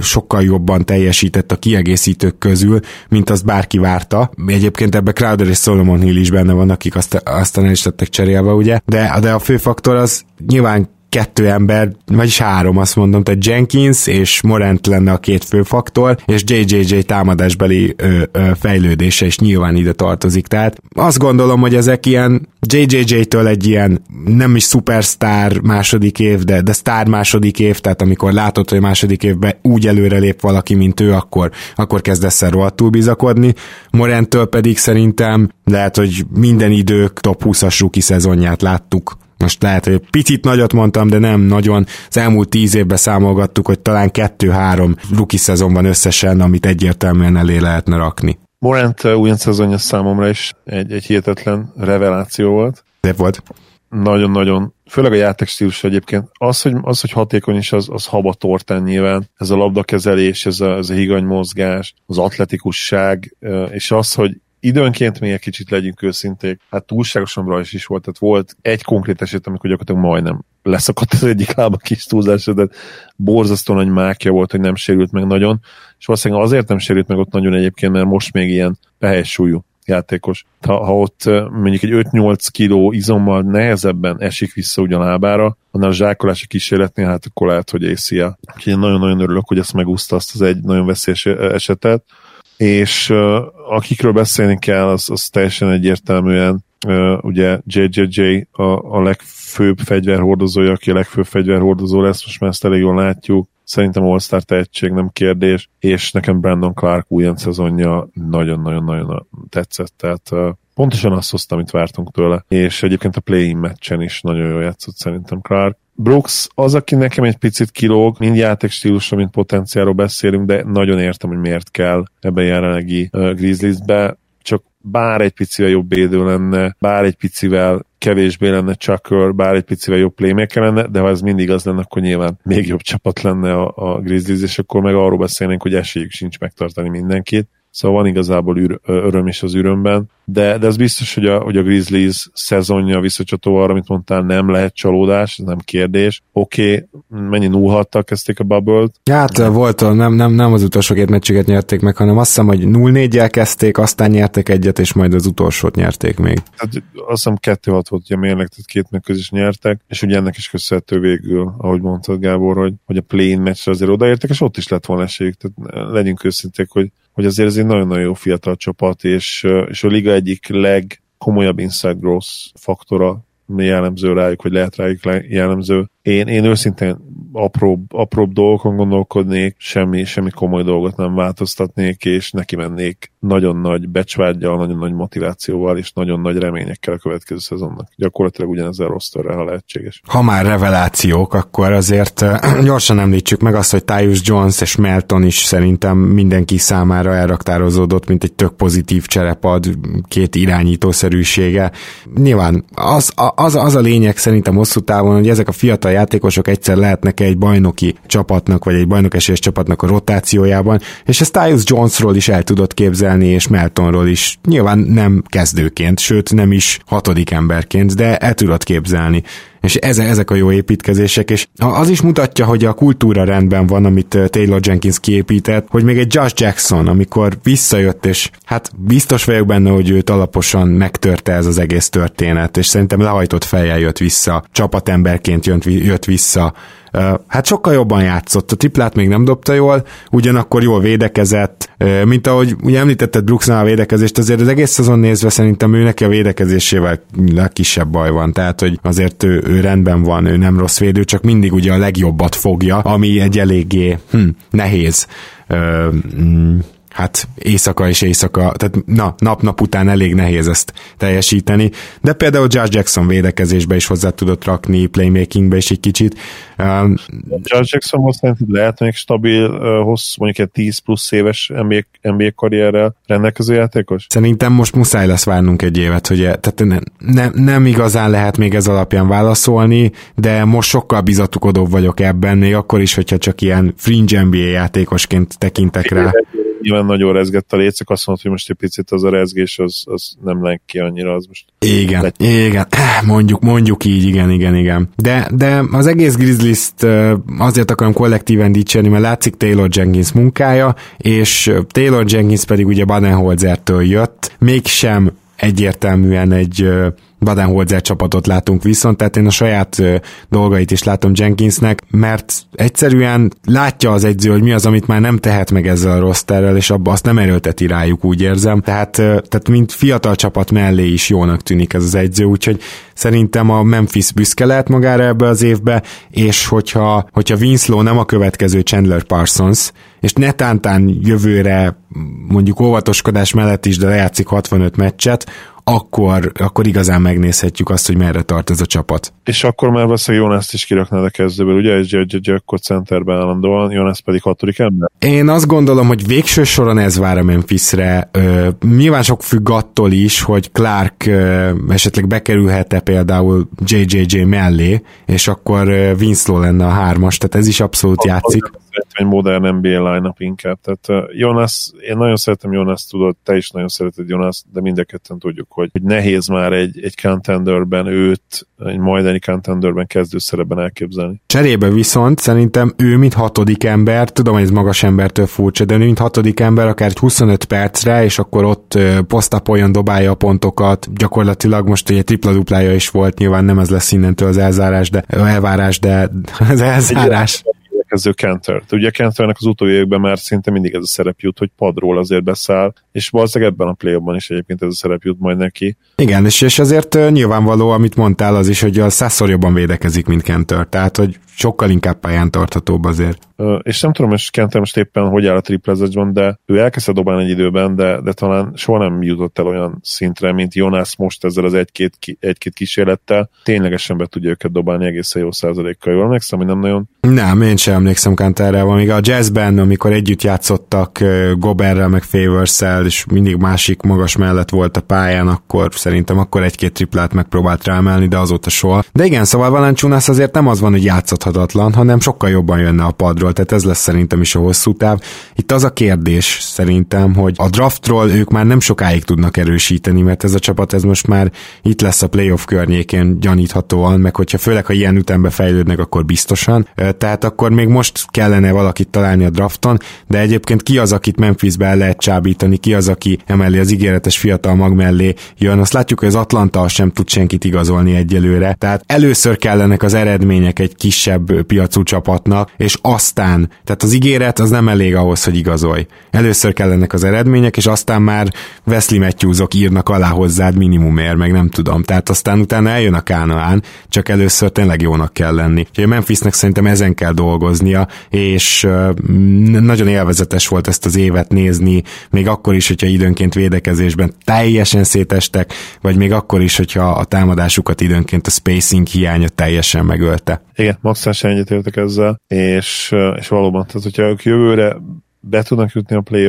sokkal jobban teljesített a kiegészítők közül, mint azt bárki várta. Egyébként ebbe Crowder és Solomon Hill is benne van, akik azt, aztán el is tettek cserélve, ugye? De, de a fő faktor az nyilván kettő ember, vagyis három azt mondom, tehát Jenkins és Morant lenne a két fő faktor, és JJJ támadásbeli ö, ö, fejlődése is nyilván ide tartozik. Tehát azt gondolom, hogy ezek ilyen JJJ-től egy ilyen nem is szupersztár második év, de, de sztár második év, tehát amikor látod, hogy második évben úgy előrelép valaki, mint ő, akkor, akkor kezdesz el rohadtul bizakodni. Morentől pedig szerintem lehet, hogy minden idők top 20-as rookie szezonját láttuk most lehet, hogy picit nagyot mondtam, de nem nagyon. Az elmúlt tíz évben számolgattuk, hogy talán kettő-három rookie szezonban összesen, amit egyértelműen elé lehetne rakni. Morant újonc szezonja számomra is egy, egy hihetetlen reveláció volt. De volt. Nagyon-nagyon, főleg a játékstílus egyébként. Az, hogy, az, hogy hatékony is, az, az haba tortán nyilván. Ez a labdakezelés, ez a, ez a higany mozgás, az atletikusság, és az, hogy időnként még egy kicsit legyünk őszinték, hát túlságosan rajz is volt, tehát volt egy konkrét eset, amikor gyakorlatilag majdnem leszakadt az egyik lába kis túlzásra, de borzasztó nagy mákja volt, hogy nem sérült meg nagyon, és valószínűleg azért nem sérült meg ott nagyon egyébként, mert most még ilyen pehely súlyú játékos. Ha, ha ott mondjuk egy 5-8 kiló izommal nehezebben esik vissza ugyan lábára, annál a zsákolási kísérletnél, hát akkor lehet, hogy ACL. Úgyhogy én nagyon-nagyon örülök, hogy ezt megúszta azt az egy nagyon veszélyes esetet és uh, akikről beszélni kell, az, az teljesen egyértelműen uh, ugye JJJ a, a legfőbb fegyverhordozója, aki a legfőbb fegyverhordozó lesz, most már ezt elég jól látjuk. Szerintem All-Star tehetség, nem kérdés, és nekem Brandon Clark újonc szezonja nagyon-nagyon-nagyon tetszett, tehát uh, pontosan azt hoztam, amit vártunk tőle, és egyébként a play-in meccsen is nagyon jól játszott szerintem Clark. Brooks az, aki nekem egy picit kilóg, mind játékstílusra, mint potenciáról beszélünk, de nagyon értem, hogy miért kell ebben jelenlegi uh, Grizzliesbe, csak bár egy picivel jobb védő lenne, bár egy picivel kevésbé lenne Chucker, bár egy picivel jobb playmaker lenne, de ha ez mindig az lenne, akkor nyilván még jobb csapat lenne a, a Grizzlies, és akkor meg arról beszélnénk, hogy esélyük sincs megtartani mindenkit. Szóval van igazából űr, öröm is az ürömben, de, de az biztos, hogy a, hogy a Grizzlies szezonja visszacsató arra, amit mondtál, nem lehet csalódás, ez nem kérdés. Oké, okay, mennyi 0 kezdték a bubble-t? Hát volt, nem, nem, nem az utolsó két meccsüket nyerték meg, hanem azt hiszem, hogy 0-4-jel kezdték, aztán nyertek egyet, és majd az utolsót nyerték még. Hát azt hiszem 2-6 volt a mérleg, tehát két meg is nyertek, és ugye ennek is köszönhető végül, ahogy mondtad Gábor, hogy, hogy a play-in meccsre azért odaértek, és ott is lett volna esélyük, tehát legyünk őszinték, hogy hogy azért ez egy nagyon-nagyon jó fiatal csapat, és, és a liga egyik legkomolyabb inside growth faktora jellemző rájuk, vagy lehet rájuk jellemző. Én, én őszintén apróbb, apróbb dolgokon gondolkodnék, semmi, semmi komoly dolgot nem változtatnék, és neki mennék nagyon nagy becsvágyjal, nagyon nagy motivációval, és nagyon nagy reményekkel a következő szezonnak. Gyakorlatilag ugyanezzel rosterre, ha lehetséges. Ha már revelációk, akkor azért gyorsan említsük meg azt, hogy Tyus Jones és Melton is szerintem mindenki számára elraktározódott, mint egy tök pozitív cserepad, két irányítószerűsége. Nyilván az, az, az a lényeg szerintem hosszú távon, hogy ezek a fiatal játékosok egyszer lehetnek egy bajnoki csapatnak, vagy egy bajnokesélyes csapatnak a rotációjában, és ezt Tyus Jonesról is el tudott képzelni, és Meltonról is. Nyilván nem kezdőként, sőt nem is hatodik emberként, de el tudott képzelni és ezek a jó építkezések, és az is mutatja, hogy a kultúra rendben van, amit Taylor Jenkins kiépített, hogy még egy Josh Jackson, amikor visszajött, és hát biztos vagyok benne, hogy őt alaposan megtörte ez az egész történet, és szerintem lehajtott fejjel jött vissza, csapatemberként jött, jött vissza, hát sokkal jobban játszott, a triplát még nem dobta jól, ugyanakkor jól védekezett, mint ahogy ugye említetted Brooksnál a védekezést, azért az egész szezon nézve szerintem ő neki a védekezésével legkisebb baj van, tehát hogy azért ő, ő rendben van, ő nem rossz védő, csak mindig ugye a legjobbat fogja, ami egy eléggé hm, nehéz mm, hát éjszaka és éjszaka, tehát na, nap-nap után elég nehéz ezt teljesíteni, de például Josh Jackson védekezésbe is hozzá tudott rakni, playmakingbe is egy kicsit. Um, Josh Jackson most szerinted lehet még stabil, uh, hossz, mondjuk egy 10 plusz éves NBA, NBA karrierrel rendelkező játékos? Szerintem most muszáj lesz várnunk egy évet, hogy e- tehát ne, ne, nem igazán lehet még ez alapján válaszolni, de most sokkal bizatukodóbb vagyok ebben, még akkor is, hogyha csak ilyen fringe NBA játékosként tekintek rá. Egy nyilván nagyon rezgett a lécek, azt mondta, hogy most egy picit az a rezgés, az, az nem len ki annyira, az most... Igen, lett. igen, mondjuk, mondjuk így, igen, igen, igen. De, de az egész grizzlies azért akarom kollektíven dicsérni, mert látszik Taylor Jenkins munkája, és Taylor Jenkins pedig ugye Badenholzertől jött, mégsem egyértelműen egy Baden-Holzer csapatot látunk viszont, tehát én a saját dolgait is látom Jenkinsnek, mert egyszerűen látja az egyző, hogy mi az, amit már nem tehet meg ezzel a rosterrel, és abba azt nem erőlteti rájuk, úgy érzem. Tehát, tehát mint fiatal csapat mellé is jónak tűnik ez az egyző, úgyhogy szerintem a Memphis büszke lehet magára ebbe az évbe, és hogyha, hogyha Winslow nem a következő Chandler Parsons, és netántán jövőre mondjuk óvatoskodás mellett is, de lejátszik 65 meccset, akkor, akkor igazán megnézhetjük azt, hogy merre tart ez a csapat. És akkor már valószínűleg Jonas is kiraknád a kezdőből, ugye? És akkor centerben állandóan, Jonas pedig hatodik ember? Én azt gondolom, hogy végső soron ez vár a Memphisre. Ö, nyilván sok függ attól is, hogy Clark ö, esetleg bekerülhet-e például JJJ mellé, és akkor Winslow lenne a hármas, tehát ez is abszolút a, játszik. Egy modern NBA line-up inkább. Tehát Jonas, én nagyon szeretem Jonas, tudod, te is nagyon szereted Jonas, de mind a tudjuk, hogy, hogy nehéz már egy, egy contenderben őt, egy majdani contenderben szerepben elképzelni. Cserébe viszont szerintem ő, mint hatodik ember, tudom, hogy ez magas embertől furcsa, de ő, mint hatodik ember, akár egy 25 percre, és akkor ott posztapoljon, dobálja a pontokat, gyakorlatilag most egy tripla-duplája is volt, nyilván nem ez lesz innentől az elzárás, de elvárás, de az elzárás. Egy következő Kenter. Ugye Kenternek az utóbbi években már szinte mindig ez a szerep jut, hogy padról azért beszáll, és valószínűleg ebben a play is egyébként ez a szerep jut majd neki. Igen, és, és azért nyilvánvaló, amit mondtál az is, hogy a százszor jobban védekezik, mint Kenter, tehát hogy sokkal inkább pályán tarthatóbb azért. Uh, és nem tudom, hogy Kenter most éppen hogy áll a triplezesben, de ő elkezdte dobálni egy időben, de, de talán soha nem jutott el olyan szintre, mint Jonas most ezzel az egy-két, egy-két kísérlettel. Ténylegesen be tudja őket dobálni egészen jó százalékkal. Jól emlékszem, hogy nem nagyon? Nem, én sem emlékszem Kanterre, még a jazzben, amikor együtt játszottak Goberrel, meg favors és mindig másik magas mellett volt a pályán, akkor szerintem akkor egy-két triplát megpróbált rámelni, de azóta soha. De igen, szóval Valanciunas azért nem az van, hogy játszhatatlan, hanem sokkal jobban jönne a padról, tehát ez lesz szerintem is a hosszú táv. Itt az a kérdés szerintem, hogy a draftról ők már nem sokáig tudnak erősíteni, mert ez a csapat ez most már itt lesz a playoff környékén gyaníthatóan, meg hogyha főleg ha ilyen ütembe fejlődnek, akkor biztosan. Tehát akkor még most kellene valakit találni a drafton, de egyébként ki az, akit Memphisbe el lehet csábítani, ki az, aki emeli az ígéretes fiatal mag mellé jön. Azt látjuk, hogy az Atlanta sem tud senkit igazolni egyelőre. Tehát először kellenek az eredmények egy kisebb piacú csapatnak, és aztán, tehát az ígéret az nem elég ahhoz, hogy igazolj. Először kellenek az eredmények, és aztán már Wesley Matthewsok írnak alá hozzád minimumért, meg nem tudom. Tehát aztán utána eljön a Kánaán, csak először tényleg jónak kell lenni. Úgyhogy a Memphisnek szerintem ezen kell dolgoznia, és nagyon élvezetes volt ezt az évet nézni, még akkor is, hogyha időnként védekezésben teljesen szétestek, vagy még akkor is, hogyha a támadásukat időnként a spacing hiánya teljesen megölte. Igen, maximálisan egyetértek ezzel, és, és valóban, tehát hogyha ők jövőre be tudnak jutni a play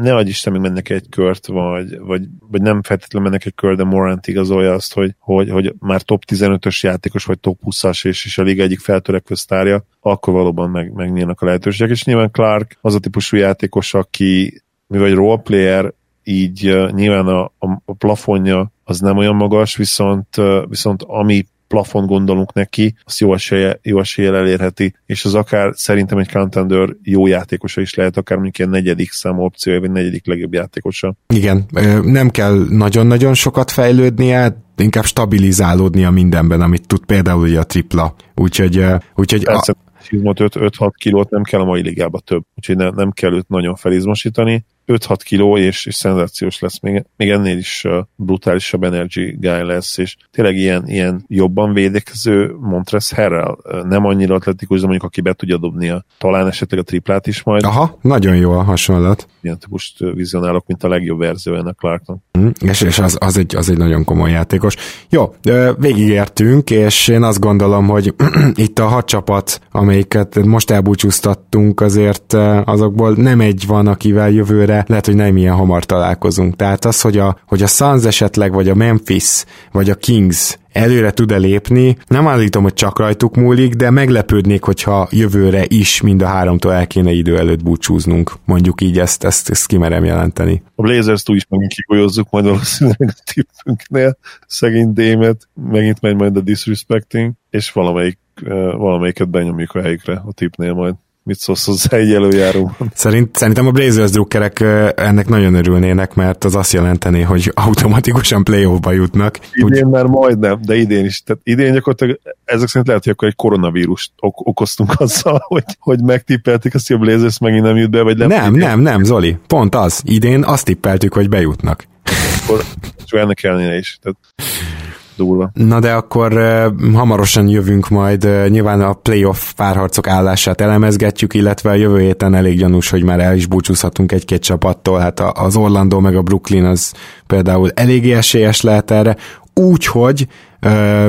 ne adj Isten, még mennek egy kört, vagy, vagy, vagy nem feltétlenül mennek egy kör, de Morant igazolja azt, hogy, hogy, hogy már top 15-ös játékos, vagy top 20-as, és, és a liga egyik feltörekvő sztárja, akkor valóban meg, megnyílnak a lehetőségek. És nyilván Clark az a típusú játékos, aki mivel egy roleplayer, így uh, nyilván a, a, plafonja az nem olyan magas, viszont, uh, viszont ami plafon gondolunk neki, azt jó esélye, jó esélye elérheti, és az akár szerintem egy contender jó játékosa is lehet, akár mondjuk ilyen negyedik szám opció, vagy negyedik legjobb játékosa. Igen, nem kell nagyon-nagyon sokat fejlődnie, inkább stabilizálódnia mindenben, amit tud például ugye a tripla. Úgyhogy, úgyhogy Persze. A... 5-6 kilót nem kell a mai ligába több, úgyhogy ne, nem kell őt nagyon felizmosítani. 5-6 kiló, és, és szenzációs lesz, még, még ennél is uh, brutálisabb energy guy lesz, és tényleg ilyen, ilyen jobban védekező Montres Herrel, nem annyira atletikus, de mondjuk aki be tudja dobni a, talán esetleg a triplát is majd. Aha, nagyon jó a hasonlat. Ilyen típust vizionálok, mint a legjobb verzió ennek Clarknak. Mm, és, és az, az, egy, az egy nagyon komoly játékos. Jó, végigértünk, és én azt gondolom, hogy itt a hat csapat, amelyiket most elbúcsúztattunk, azért azokból nem egy van, akivel jövőre de lehet, hogy nem ilyen hamar találkozunk. Tehát az, hogy a, hogy a Suns esetleg, vagy a Memphis, vagy a Kings előre tud-e lépni. Nem állítom, hogy csak rajtuk múlik, de meglepődnék, hogyha jövőre is mind a háromtól el kéne idő előtt búcsúznunk. Mondjuk így ezt, ezt, ezt kimerem jelenteni. A Blazers-t is megint kigolyozzuk majd valószínűleg a tippünknél. Szegény Démet, megint megy majd a disrespecting, és valamelyik, valamelyiket benyomjuk a helyükre a tipnél majd. Mit szólsz hozzá egy előjáró? Szerint, szerintem a Blazers drukkerek ennek nagyon örülnének, mert az azt jelenteni, hogy automatikusan playoffba jutnak. Idén Úgy... már majdnem, de idén is. Tehát idén gyakorlatilag ezek szerint lehet, hogy akkor egy koronavírust ok- okoztunk azzal, hogy, hogy megtippelték azt, hogy a Blazers megint nem jut be, vagy nem. Nem, nem, nem, Zoli. Pont az. Idén azt tippeltük, hogy bejutnak. Akkor ennek ellenére is. Tehát durva. Na de akkor uh, hamarosan jövünk majd, uh, nyilván a playoff párharcok állását elemezgetjük, illetve a jövő héten elég gyanús, hogy már el is búcsúzhatunk egy-két csapattól, hát az Orlando meg a Brooklyn az például eléggé esélyes lehet erre, úgyhogy uh,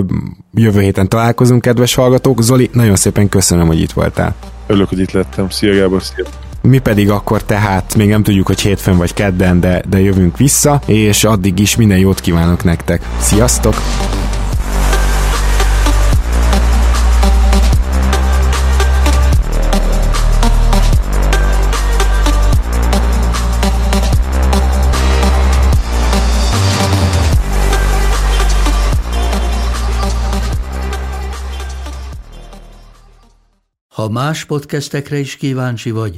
jövő héten találkozunk, kedves hallgatók. Zoli, nagyon szépen köszönöm, hogy itt voltál. Örülök, hogy itt lettem. Szia Gábor, szia! Mi pedig akkor tehát, még nem tudjuk, hogy hétfőn vagy kedden, de, de jövünk vissza, és addig is minden jót kívánok nektek. Sziasztok! Ha más podcastekre is kíváncsi vagy,